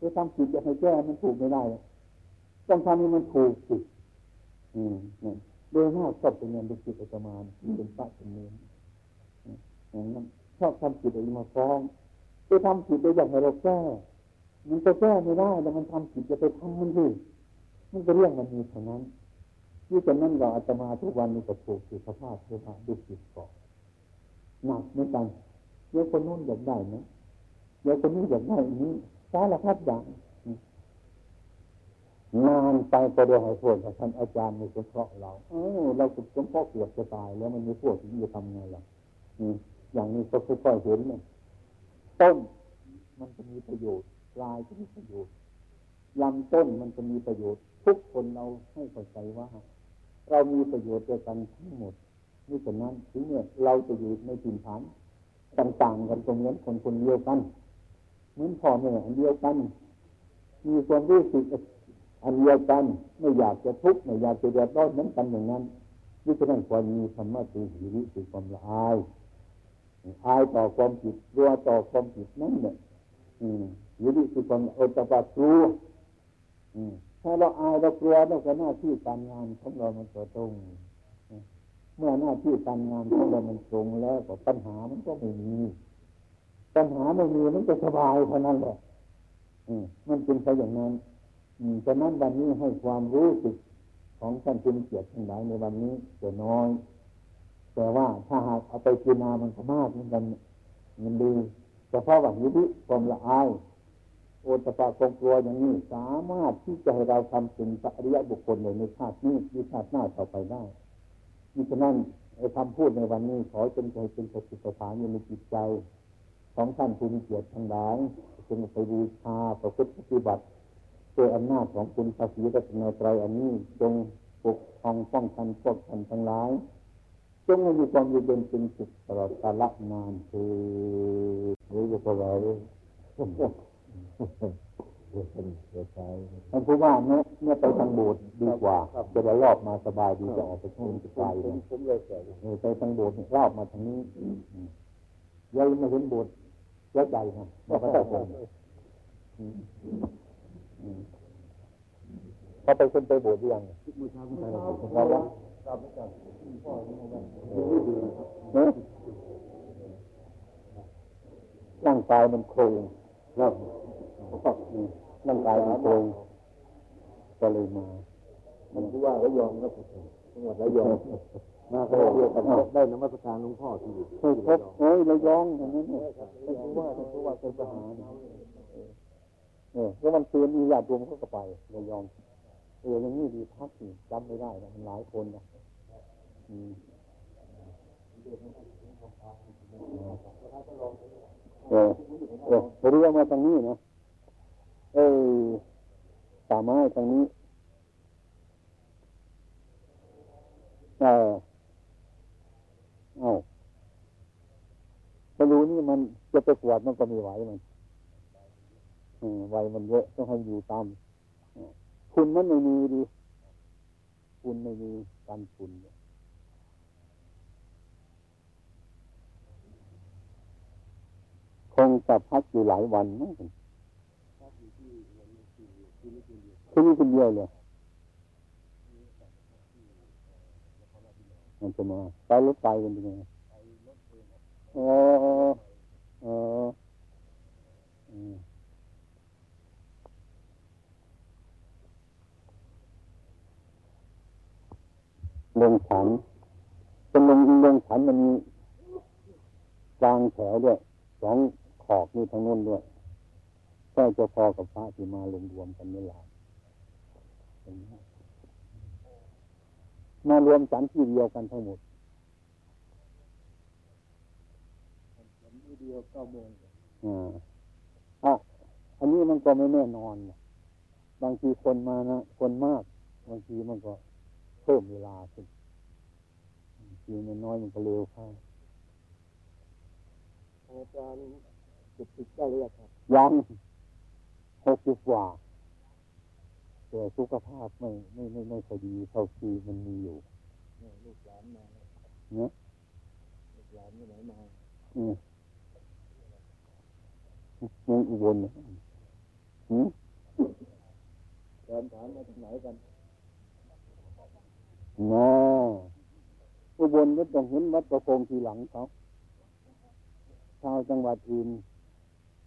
จะทำผิดจะให้แก้มันถูกไม่ได้ ต้องทำให้มันถูกสิอืมนี่ โดยมากชอบเป็นเงินดุจิตอาตมาเป็นพระเป็นเนรอย่างนั้นชอบทำผิดอะไรมาฟ้องจะทำผิดโดยอยากให้เราแก้มันจะแก้ไม่ได้แต่มันทำผิดจะไปทำมันดิมันก็เรื่องมันมีเท่านั้นที่ฉะนั้นเราอาตมาทุกวันนี้ก็ถูกสุขภาพเพื่อดุจิตเกาะหนักเหมือนกันเดี๋ยวคนนู้นอยากได้นะเดี๋ยวคนนี้อยากได้อันนี้สารพัดอย่าง นานไปก็เดี๋ยวให้พวกท่านอาจารย์มีสงเคราะห์เราเออเราสุดสงเคราะห์เกือบจะตายแล้วมันมีพวกที่จะทำไงล่ะอย่างนี้ก็ค่อยๆเห็นเนี่ยต้นมันจะมีประโยชน์ปลายจะมีประโยชน์ลำต้นมันจะมีประโยชน์ ทุกคนเราให้เข้าใจว่า เรามีประโยชน์เดียกันทั้งหมดนี่ฉะนั้นถึงเนี่ยเราจะอยู่ในถิ่นฐานต่างๆกันตรงนี้คนคนเดียวกันเหมือนพ่อแม่อันเดียวกัน มีความรู้สึก อันเดียวกันไม่อยากจะทุกข์ไม่อยากจะเดือดร้อนเหมือนกันอย่างนั้นนี่ฉะนั้นควรมีธรรมะคือหิริคือความละอายอายต่อความผิดรัวต่อความผิดนั่นเนี่ยหิริคือความอดตะกลัวถ้าเราอายเรากลัวเราก็หน้าที่การงานของเรามันก็ตรงเมื่อหน้าที่การงานของเรามันตรงแล้วก็ปัญหามันก็ไม่มี ปัญหาไม่มีมันจะสบายเท่านั้นแหละมันเป็นไปอย่างนั้น ฉะนั้นวันนี้ให้ความรู้สึกของท่านเป็นเกียรติทั้งหลายในวันนี้จะน้อย แต่ว่าถ้าหากเอาไปกินามันก็มากเหมือนกันมันดีเฉพาะว่าหิริความละอายโอตปะความกลัวอย่างนี้สามารถที่จะให้เราทำเป็นอริยบุคคลเลยในชาตินี้ในชาติหน้าต่อไปได้มิฉะนั้นไอ้คำพูดในวันนี้ขอจนใจเป็นสติปัฏฐานอยู่ในจิตใจ ของท่านผู้มีเกียรติทั้งหลายจงไปบูชาประพฤติปฏิบัติ ด้วยอำนาจของคุณภาษีรัตนตรัยอันนี้จงปกครองป้องกันพวกท่านทั้งหลาย จงมีความอยู่เป็นเป็นสุขตลอดกาลนานคือรือจะพอเราท่านผู้ว่าเนี่ยเนี่ยไปทางโบสถ์ดีกว่า จะได้รอบมาสบายดีจะออกไปทุ่งจะไกลไปทางโบสถ์รอบมาทางนี้ยังไม่เห็นโบสถ์เยอะใจนะบอกว่าแต่ผม เขาไปคนไปโบสถ์ยังมือเช้าไปแล้วร่างกายมันโครงครับร่างกายมันโครงก็เลยมา มันคือว่าระยองก็ถูกจังหวัดระยองมาเขาเดียวกันได้นมัสการหลวงพ่อที่เคยพบเอ้ยระยองอย่างนี้เนี่ยท่านผู้ว่าท่านผู้ว่าเคยไปหา เนี่ยแล้วมันคืนมีญาติโยมเขาก็ไประยองเอออย่างนี้ดีพักสิจำไม่ได้นะมันหลายคนนะอืมเออเออเรือมาทางนี้นะเออป่าไม้ทางนี้เออเอาไปรู้นี่มันจะไปขวดมันก็ม่ไหวมัน ไวมันเยอะต้องให้อยู่ตามคุณมันไม่มีดีคุณไม่มีการคุณคงจะพักอยู่หลายวันมั้งที่นี่คนเดียวเลยมันจะมาไปรถไฟกันยังไงเออเออ ลงฉันเป็นลงลงฉันมันมีกลางแถวด้วยสองขอบนี่ทางนู้นด้วยใช่จะพอกับพระที่มาลงรวมกันนี่แหละมารวมฉันที่เดียวกันทั้งหมดเดียวเก้าโมงอ่าอันนี้มันก็ไม่แน่นอน บางทีคนมานะ คนมาก บางทีมันก็ เพิ่มเวลาขึ้นบางทีมันน้อยมันก็เร็วเข้าอาจารย์จุดติดได้หรือยังครับยังหกสิบกว่าแต่สุขภาพไม่ไม่ไม่ไม่ค่อยดีเท่าที่มันมีอยู่เนี่ยลูกหลานมาเนะลูกหลานที่ไหนมาอืมยังอุบลนะอืมแฟนถามมาจากไหนกัน นะอุบลก็ต้องเห็นวัดประพงทีหลังเขาชาวจังหวัดอื่น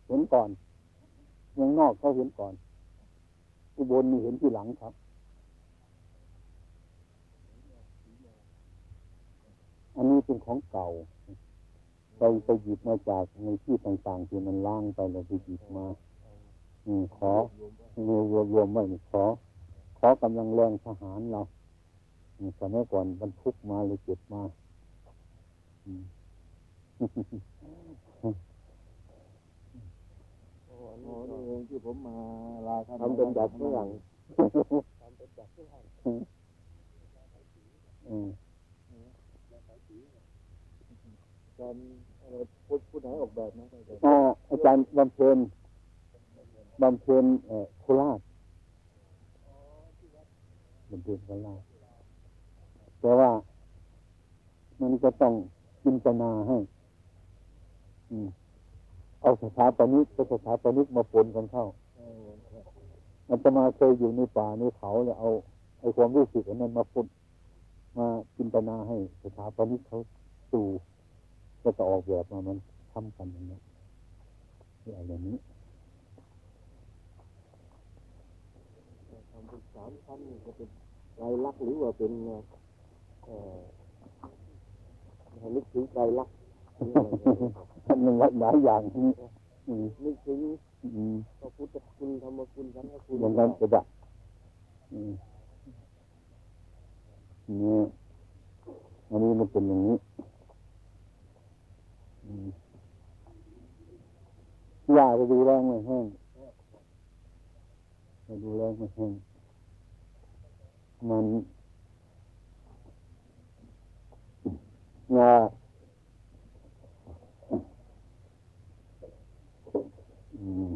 เห็นก่อนเมืองนอกเขาเห็นก่อน อุบลนี่เห็นทีหลังครับ อันนี้เป็นของเก่าไปไปหยิบมาจากในที่ต่างๆที่มันล่างไปแล้วไปหยิบมาอืมขอรวมรวมรวมไว้ขอ ขอกำลังแรงทหารเรา สมัยก่อนบรรทุกมาเลยเก็บมาอืมโอ้โหนี่เองที่ผมมาลาท่านทำเป็นแบบฝรั่งทำเป็นแบบฝรั่งอืมอาจารย์อะไรพูดพูดไหนออกแบบนะอาจารย์อ่าอาจารย์บำเพ็ญบำเพ็ญเอ่อโคราชบำเพ็ญโคราช แต่ว่า มันก็ต้องจินตนาให้อเอาสถาปนิกกับสถาปนิกมาปนกันเข้าเออครับมันจะมาเคยอยู่ในป่าในเขาเนี่ยเอาไอ้ความรู้สึกอันนั้นมาปนมาจินตนาให้สถาปนิกเขาสู่ก็จะออกแบบมามันทำกันอย่างนี้อะไรอย่างนี้ทำเป็นสามชั้นนี่จะเป็นลายลักษณ์หรือว่าเป็น นึกถึงลายลักษณ์หรืออะไรเนี่ยครับมันหลายอย่างนี่อืมนึกถึงอืมพระพุทธคุณธรรมคุณสังฆคุณอย่างนั้นก็ได้อืมนี่อันนี้มันเป็นอย่างนี้อืมยาไปดูแรงไม่แห้งไปดูแรงไม่แห้งมัน งาอืม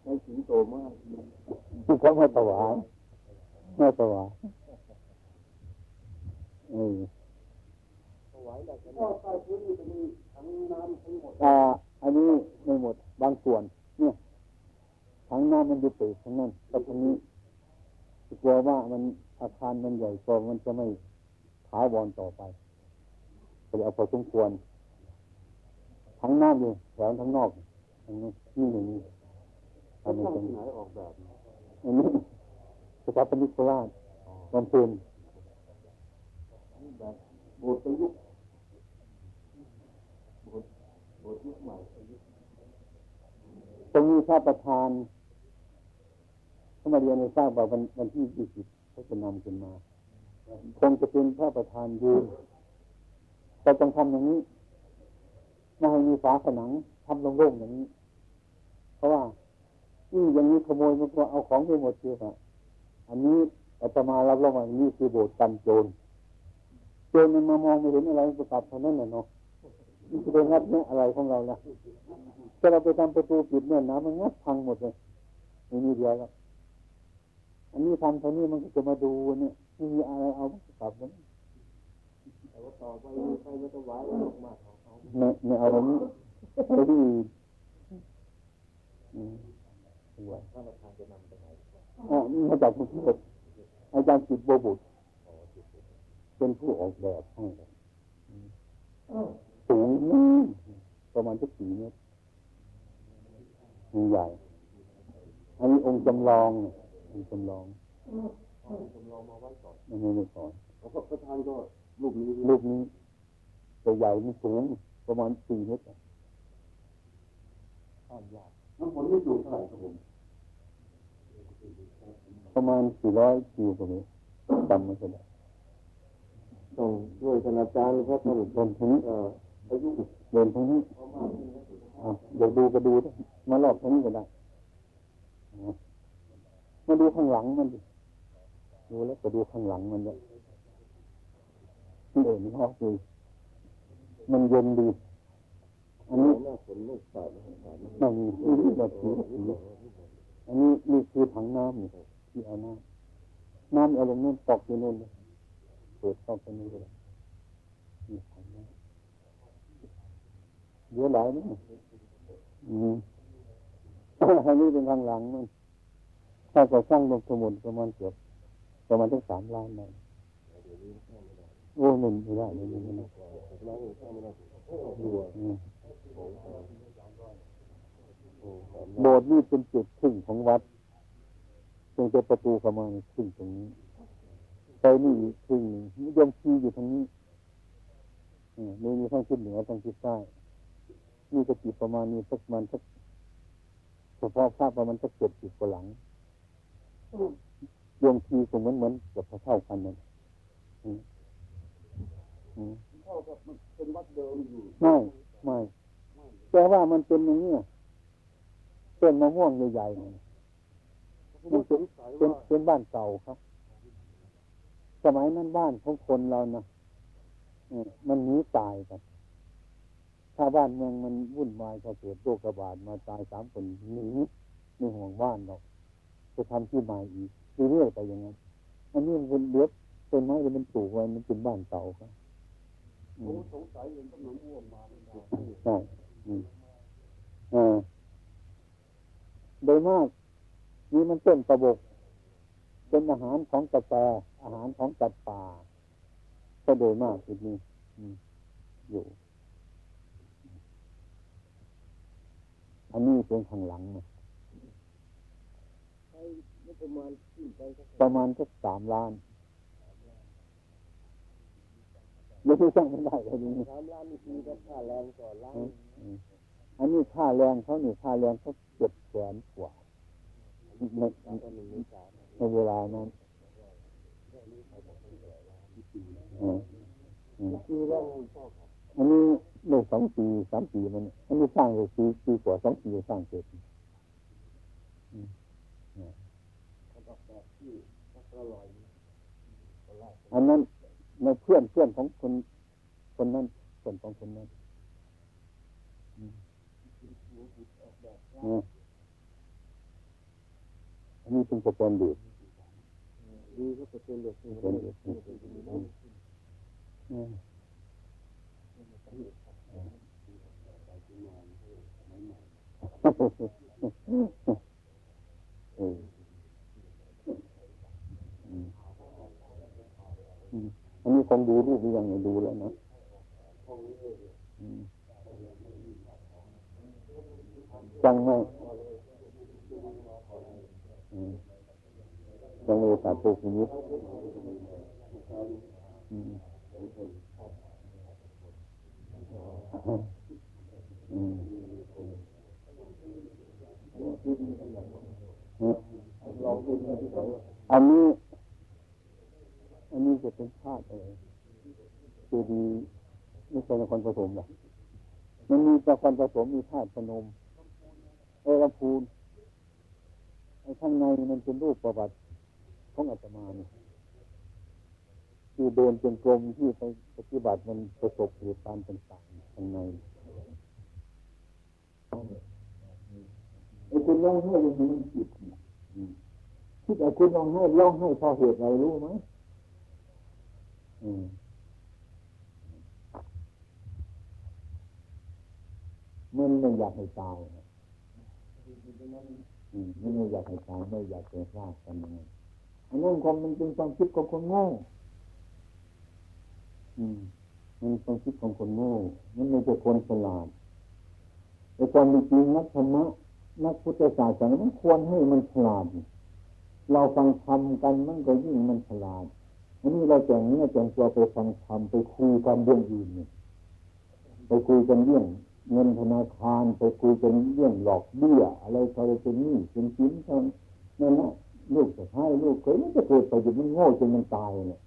ใช้สิงโตมากที่เขามาถวายมาถวายเออถวายได้ขนาดใต้พื้นนี่จะมีทั้งน้าวรต่อไปก็เอาพอสมควร ทั้งน้ำอยู่แถวทั้งนอกทั้งนี้นี่อย่างนี้ท่าทำนเป็นไหนออกแบบอันนี้สถาปนิกโคราชบำพ็ญแบบโบสถ์ประยุกต์โบสถ์โบสถ์ยุคใหม่ตรงนี้พระประธานเข้ามาเรียนในทราบว่าววันที่ยี่สิบเขาจะนำขึ้นมา คงจะเป็นพระประธานยืนแต่ต้องทำอย่างนี้ไม่ให้มีฝาผนังทำโล่งๆอย่างนี้ เพราะว่านี่อย่างนี้ขโมยมันก็เอาของไปหมดเชียวอะอันนี้อาตมารับรองว่านี่คือโบสถ์กันโจรโจรมันมามองไม่เห็นอะไรก็ตัดเท่านั้นแหละเนาะนี่จะไปงัดเนี่ยอะไรของเราล่ะถ้าเราไปทำประตูปิดเนี่ยน้ำมันงัดพังหมดเลยไม่มีเดียวแล้วอันนี้ทำเท่านี้มันก็จะมาดูเนี่ย มีอะไรเอากลับมันแต่ว่าต่อไปใครจะถวายออกมาของเขาไม่ไม่เอาแบบนี้ไปที่อื่นอืมสวยท่านประธานจะนำไปไหนอะมาจากกรุงเทพอาจารย์จิตโบบุตรเป็นผู้ออกแบบห้อืมสูงมากประมาณสักสี่เมตรใหญ่ อันนี้องค์จำลององค์จำลอง จำลองมาไว้ก่อนมันไม่ได้สอนแล้วก็ประธานก็รูปนี้รูปนี้ตัวใหญ่มันสูงประมาณสี่เมตรอะข้ามยากน้ำฝนไม่สูงเท่าไหร่ครับผมประมาณสี่ร้อยกิโลกว่าเมตรจำไม่ได้ต้องช่วยคณาจารย์เพราะท่านเดินทางนี้เอ่ออายุเดินทางนี้ประมาณนี้นะอยากดูก็ดูมารอบทั้งนี้ก็ได้มาดูข้างหลังมันดู ดูแล้วก็ดูข้างหลังมันเลยเด่นฮอกดีมันเย็นดี อันนี้ไม่มีนี่แบบสีอันนี้นี่คือถังน้ำนี่ที่เอาน้ำน้ำเอาลงนู่นตกอยู่นู่นเลยเปิดเข้าไปนี่เลยนี่ถังน้ำเยอะหลายนี่อืมอันนี้เป็นทางหลังมันถ้าจะสร้างลงสมุนประมาณเกือบ ประมาณทั้งสามล้านเลยโอ้หนึ่งไม่ได้เลยนี่นโบสถ์นี่เป็นจุดครึ่งของวัดตรงจะประตูเข้ามาครึ่งตรงนี้ไปนี่ครึ่งหนึ่งยมชีอยู่ทางนี้นี่มีทั้งทิศเหนือทั้งทิศใต้นี่ก็จิตประมาณนี้สักมันสักเฉพาะภาพประมาณสักเจ็ดสิบกว่าหลัง ดวงทีก็เหมือนเหมือนกับเท่ากันนั่นเท่ากับมันเป็นวัดเดิมอยู่ไม่ไม่แต่ว่ามันเป็นอย่างนี้ต้นมะม่วงใหญ่ๆมันเป็นเป็นเป็นบ้านเก่าครับ สมัยนั้นบ้านของคนเรานะมันหนีตายกันถ้าบ้านเมืองมันวุ่นวายก็เกิดโรคระบาดมาตายสามคนหนีในห่วงบ้านเราจะทำที่ใหม่อีก เรื่อยๆไปอย่างนั้นอันนี้มันเลือกต้นไม้ที่มันปลูกไว้มันเป็นบ้านเก่าครับผมสงสัยเห็นต้นมะม่วงมาใช่อ่าโดยมากนี่มันต้นกระบกเป็นอาหารของกาแฟอาหารของจัดป่าก็โดยมากจุดนี้อยู่ อันนี้เป็นข้างหลังนะ ประมาณสักสามล้านไม่ใช่ช่างไม่ได้เลยนี่สามล้านนี่คือค่าแรงต่อล้านอันนี้ค่าแรงเขานี่ค่าแรงเขาเจ็ดแสนกว่าในในเวลานั้นอันนี้โลกสองปีสามปีมันอันนี้สร้างเลยปีปีกว่าสองปีสร้างเสร็จ อันนั้นในเพื่อนเพื่อนของคนคนนั้นเพื่อนของคนนั้นอันนี้เป็นโปรแกรมดูดดีก็โปรแกรมดูดโปรแกร มีคงดูรูปยังไงดูแล้วนะจังไหมจังเลยตาตุกนี้อันนี้ อันนี้จะเป็นชาติอะไรเจดีไม่ใช่นครปฐมหรอกมันมีนครปฐมมีธาตุพนมเอรพูนไอ้ข้างในมันเป็นรูปประวัติของอาตมาเนี่ยคือเดินเป็นกลมที่ไปปฏิบัติมันประสบเหตุการณ์ต่างๆข้างในไอ้คุณร้องไห้ยังมันจิตคิดไอ้คุณร้องไห้ร้องไห้พอเหตุอะไรรู้ไหม มันไม่อยากให้ตายมันไม่อยากให้ตายไม่อยากเป็นพลาดกันยังไงอันนั้นความมันเป็นความคิดของคนโง่มันความคิดของคนโง่มันไม่ใช่คนฉลาดแต่ความจริงนักธรรมะนักพุทธศาสนามันควรให้มันฉลาด เราฟังธรรมกันมันก็ยิ่งมันฉลาด อันนี้เราแต่งเนื้อแต่งตัวไปฟังธรรมไปคุยกันเรื่องอื่นเนี่ยไปคุยกันเรื่องเงินธนาคารไปคุยกันเรื่องหลอกเบี้ยอะไรอะไรเป็นนี่เป็นชิ้นกันนั่นนะลูกจะให้ลูกเคยมันจะเกิดไปจนมันโง่จนมันตายเนี่ย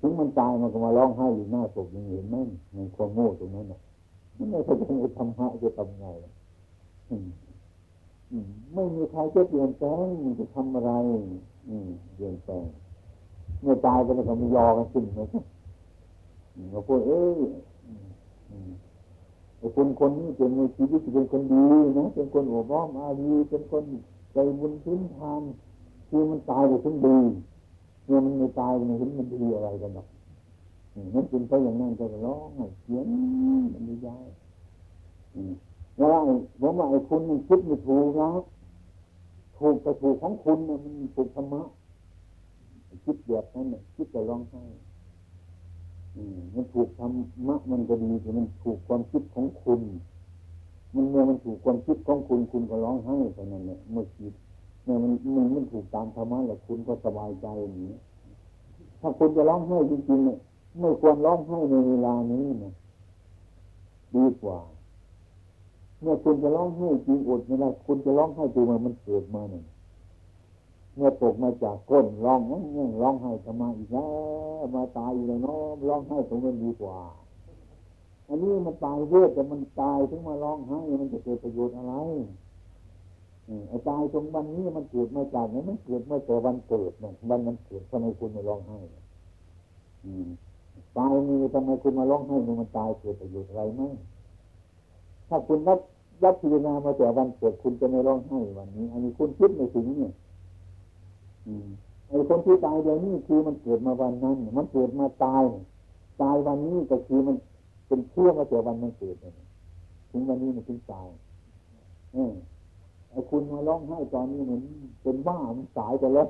ถึงมันตายมันก็มาร้องไห้อยู่หน้าศพยังเห็นไหมมันความโง่ตรงนั้นน่ะไม่เข้าใจในธรรมะจะทำไงไม่มีใครจะเปลี่ยนแปลงจะทำอะไรเปลี่ยนแปลง เมื่อตายไปแล้วก็มียอกันขึ้นไหมเราพูดเอ้ยคนคนนี้เป็นในชีวิตเป็นคนดีนะเป็นคนโอบอ้อมอารีเป็นคนใจบุญพื้นทานคือมันตายไปถึงดีเมื่อมันไม่ตายมันเห็นมันดีอะไรกันหรอกนั่นเป็นไปอย่างนั้นจะร้องเสียงมันไม่ย้ายแล้วไอ้ผมว่าไอ้คุณมันคิดไม่ถูกนะถูกแต่ถูกของคุณนะมันถูกธรรมะ คิดแบบนั้นเนี่ยคิดแต่ร้องไห้มันถูกธรรมะมันก็ดีแต่มันถูกความคิดของคุณ มันเมื่อมันถูกความคิดของคุณคุณก็ร้องไห้เท่านั้นเนี่ยเมื่อคิดเมื่อมันมันมันถูกตามธรรมะแล้วคุณก็สบายใจอย่างนี้ถ้าคุณจะร้องไห้จริงๆเนี่ยไม่ควรร้องไห้ในเวลานี้นะดีกว่า เมื่อคุณจะร้องไห้จริงอดไม่ได้คุณจะร้องไห้ตัวมันมันเกิดมาเนี่ย เมื่อตกมาจากก้นร้องนั่งร้องไห้ทำไมอีกแล้วมาตายอีกแล้วเนาะร้องไห้ตรงนั้นดีกว่า อันนี้มันตายเรื่อยแต่มันตายถึงมาร้องไห้มันจะเกิดประโยชน์อะไรไอ้ตายตรงวันนี้มันเกิดมาจากไหนมันเกิดมาแต่วันเกิดเนี่ยวันมันเกิดทำไมคุณมาร้องไห้ตายมีทำไมคุณมาร้องไห้มันตายเกิดประโยชน์อะไรไหมถ้าคุณรับรับพิจารณามาแต่วันเกิดคุณจะไม่ร้องไห้วันนี้ อันนี้คุณคิดไม่ถึงเนี่ย ไอ้คนที่ตายเดี๋ยวนี้คือมันเกิดมาวันนั้น มันเกิดมาตาย ตายวันนี้ก็คือมันเป็นเชื่อมาแต่วันมันเกิดถึงวันนี้มันถึงตายเออไอ้คุณมาร้องไห้ตอนนี้เหมือนเป็นบ้ามันสายไปแล้ว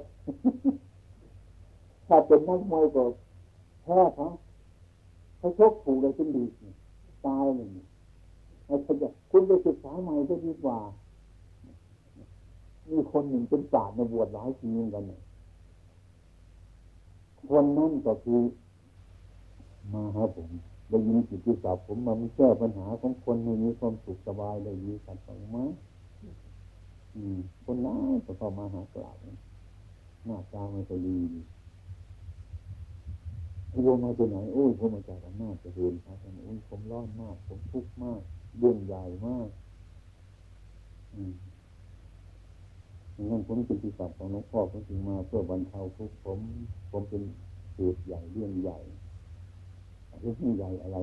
ถ้าเป็นนักมวยก็แพ้เขาเขาชกผูกอะไรขึ้นดีตายเลยไอ้ขยะคุณไปศึกษาใหม่ก็ดีกว่า มีคนหนึ่งเป็นศาสตร์ในบวชหลายปีเหมือนกันคนนั้นก็คือมาหาผมได้ยินจิตที่สับผมมาแก้ปัญหาของคนให้มีความสุขสบายเลยยีสัตว์สองมาคนนั้นก็เข้ามาหากล่าวหน้าตาไมันก็ดีโยมมาจากไหนโอ้ยผมมาจากอำนาจจะเห็นครับโอ้ยผมร้อนมาก ผมทุกข์มากเรื่องใหญ่มาก อืม งั้นผมจึงติดกับของหลวงพ่อผมจึงมาเพื่อบรรเทาทุกข์ผม ผมเป็นเหตุใหญ่เรื่องใหญ่เรื่องใหญ่อะไร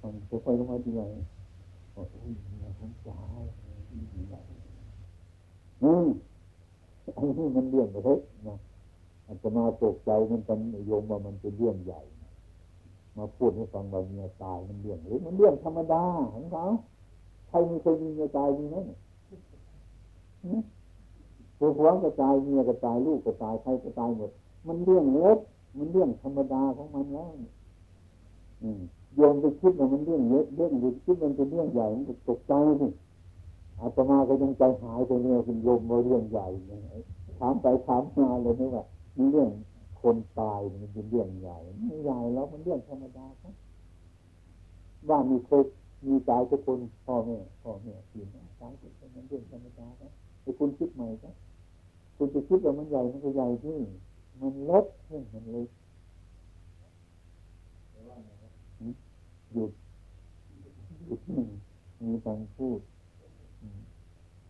ฟังจะไปลงมาที่ไหนโอ้ยผมจ้าใหญ่อืมอันนี้มันเรื่องเล็กนะอาจจะมาตกใจมันเป็นโยมว่ามันเป็นเรื่องใหญ่ มาพูดให้ฟังว่าเมียตายมันเรื่องเล็กมันเรื่องธรรมดาของเขาใครไม่เคยมีเมียตายมีไหม ผัวผัวก็ตายเมียก็ตายลูกก็ตายใครก็ตายหมด มันเรื่องเล็กมันเรื่องธรรมดาของมันแล้วโยมไปคิดว่ามันเรื่องเล็กเรื่องหรือคิดมันเป็นเรื่องใหญ่มันตกใจสิอาตมาก็ยังใจหายไปเนี่ยคุณโยมว่าเรื่องใหญ่ถามไปถามมาเลยนี่ว่าเรื่องคนตายมันเป็นเรื่องใหญ่ไม่ใหญ่แล้วมันเรื่องธรรมดาครับว่ามีเคยมีตายทุกคนพ่อแม่พ่อแม่พี่น้องตายทุกคนมันเรื่องธรรมดาครับ ไอ้คุณคิดใหม่ครับคุณจะคิดว่ามันใหญ่มันก็ใหญ่ที่มันเล็กเพ่มันเล็กหยุดหยุดมีการพูด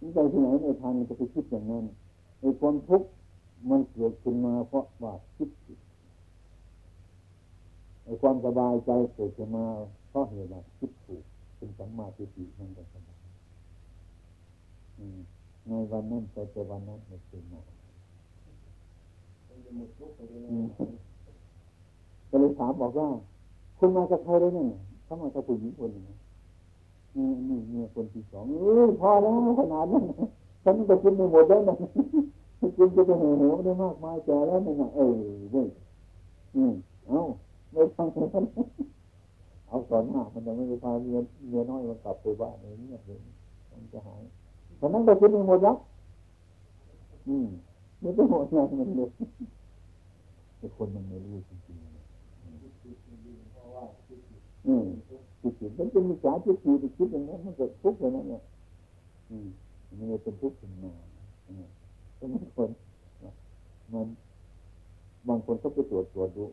นี่ใจที่ไหนในทางมันจะไปคิดอย่างนั้นไอ้ความทุกข์มันเกิดขึ้นมาเพราะว่าคิดผิดไอ้ความสบายใจเกิดขึ้นมาเพราะเหตุว่าคิดถูกเป็นสัมมาทิฏฐินั่นเอง ในวันนั้นไปแต่วันนั้นไม่เป็นมาก็เลยถามบอกว่า คุณมากับใครเลยเนี่ยเขามากับผู้หญิงคนนึงนี่นี่เมียคนที่สองเออพอแล้วขนาดนั้นฉันก็กินไม่หมดแล้วนะกินจะไปเหวเหวได้มากมายแก่แล้วนี่นะเออเว้ยอืมเอาไม่ฟังเลยเอาสอนมากมันจะไม่ไปพาเมียเมียน้อยมันกลับไปบ้านอย่างนี้ยมันจะหาย ฉะนั้นเราคิดไม่หมดแล้วอืมไม่ต้องหมดงานมันเลยแต่คนมันไม่รู้จริงๆอืมคิดผิดมันเป็นมิจฉาทิฏฐิไปคิดอย่างนั้นมันเกิดทุกข์อย่างนั้นเนี่ยอืมมันเป็นทุกข์ขึ้นมาเพราะบางคนมันบางคนก็ไปตรวจตรวจดู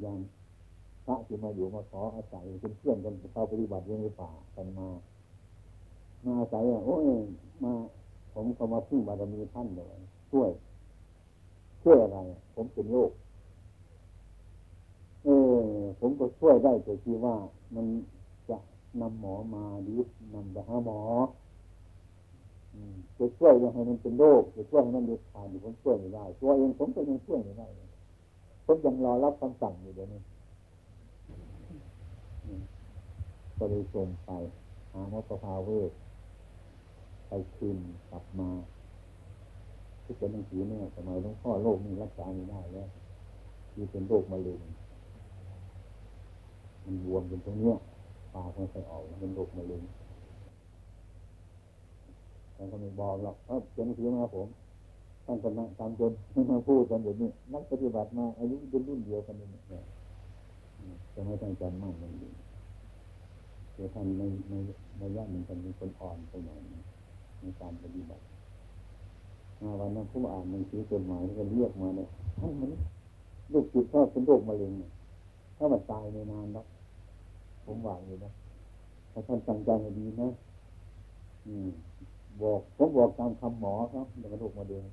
อย่างพระที่มาอยู่มาขออาศัยเป็นเพื่อนกันเข้าปฏิบัติเรื่องป่ากันมา มาอาศัยอะโอ้ยมา ผมก็มาพึ่งบารมีท่านเลยช่วยช่วยอะไร ผมเป็นโรคเออผมก็ช่วยได้แต่ที่ว่ามันจะนำหมอมาหรือนำไปหาหมอจะช่วยยังให้มันเป็นโรคจะช่วยให้มันเด็ดขาดผมช่วยไม่ได้ตัวเองผมก็ยังช่วยไม่ได้ผมยังรอรับคำสั่งอยู่เดี๋ยวนี้ก็เลยส่งไปหาหมอประภาเว ไปคืนกลับมาที่เป็นหนังสือเนี่ยสมัยหลวงพ่อโรคนี้รักษาไม่ได้แล้วคือเป็นโรคมะเร็งมันบวมเป็นตรงเนี้ยปากมันใส่ออกเป็นโรคมะเร็งท่านก็ไม่บอกหรอกเออเขียนหนังสือมาผมท่านก็นั่งตามจนไม่มาพูดกันอย่างนี้นักปฏิบัติมาอายุเป็นรุ่นเดียวกันเนี่ยจะไม่ตั้งใจมากมันดีเดี๋ยวท่านในในระยะหนึ่งท่านเป็นคนอ่อนไปหน่อย ในการปฏิบัติมาวันนั้นผมอ่านหนังสือกฎหมายก็เรียกมาเนี่ยท่านมันลูกจิตพ่อเป็นโรคมะเร็งถ้ามันตายในนานแล้วผมหวังอยู่นะถ้าท่านสั่งใจให้ดีนะ อืม บอกผมบอกตามคำหมอครับอย่ากระดูกมาเดือน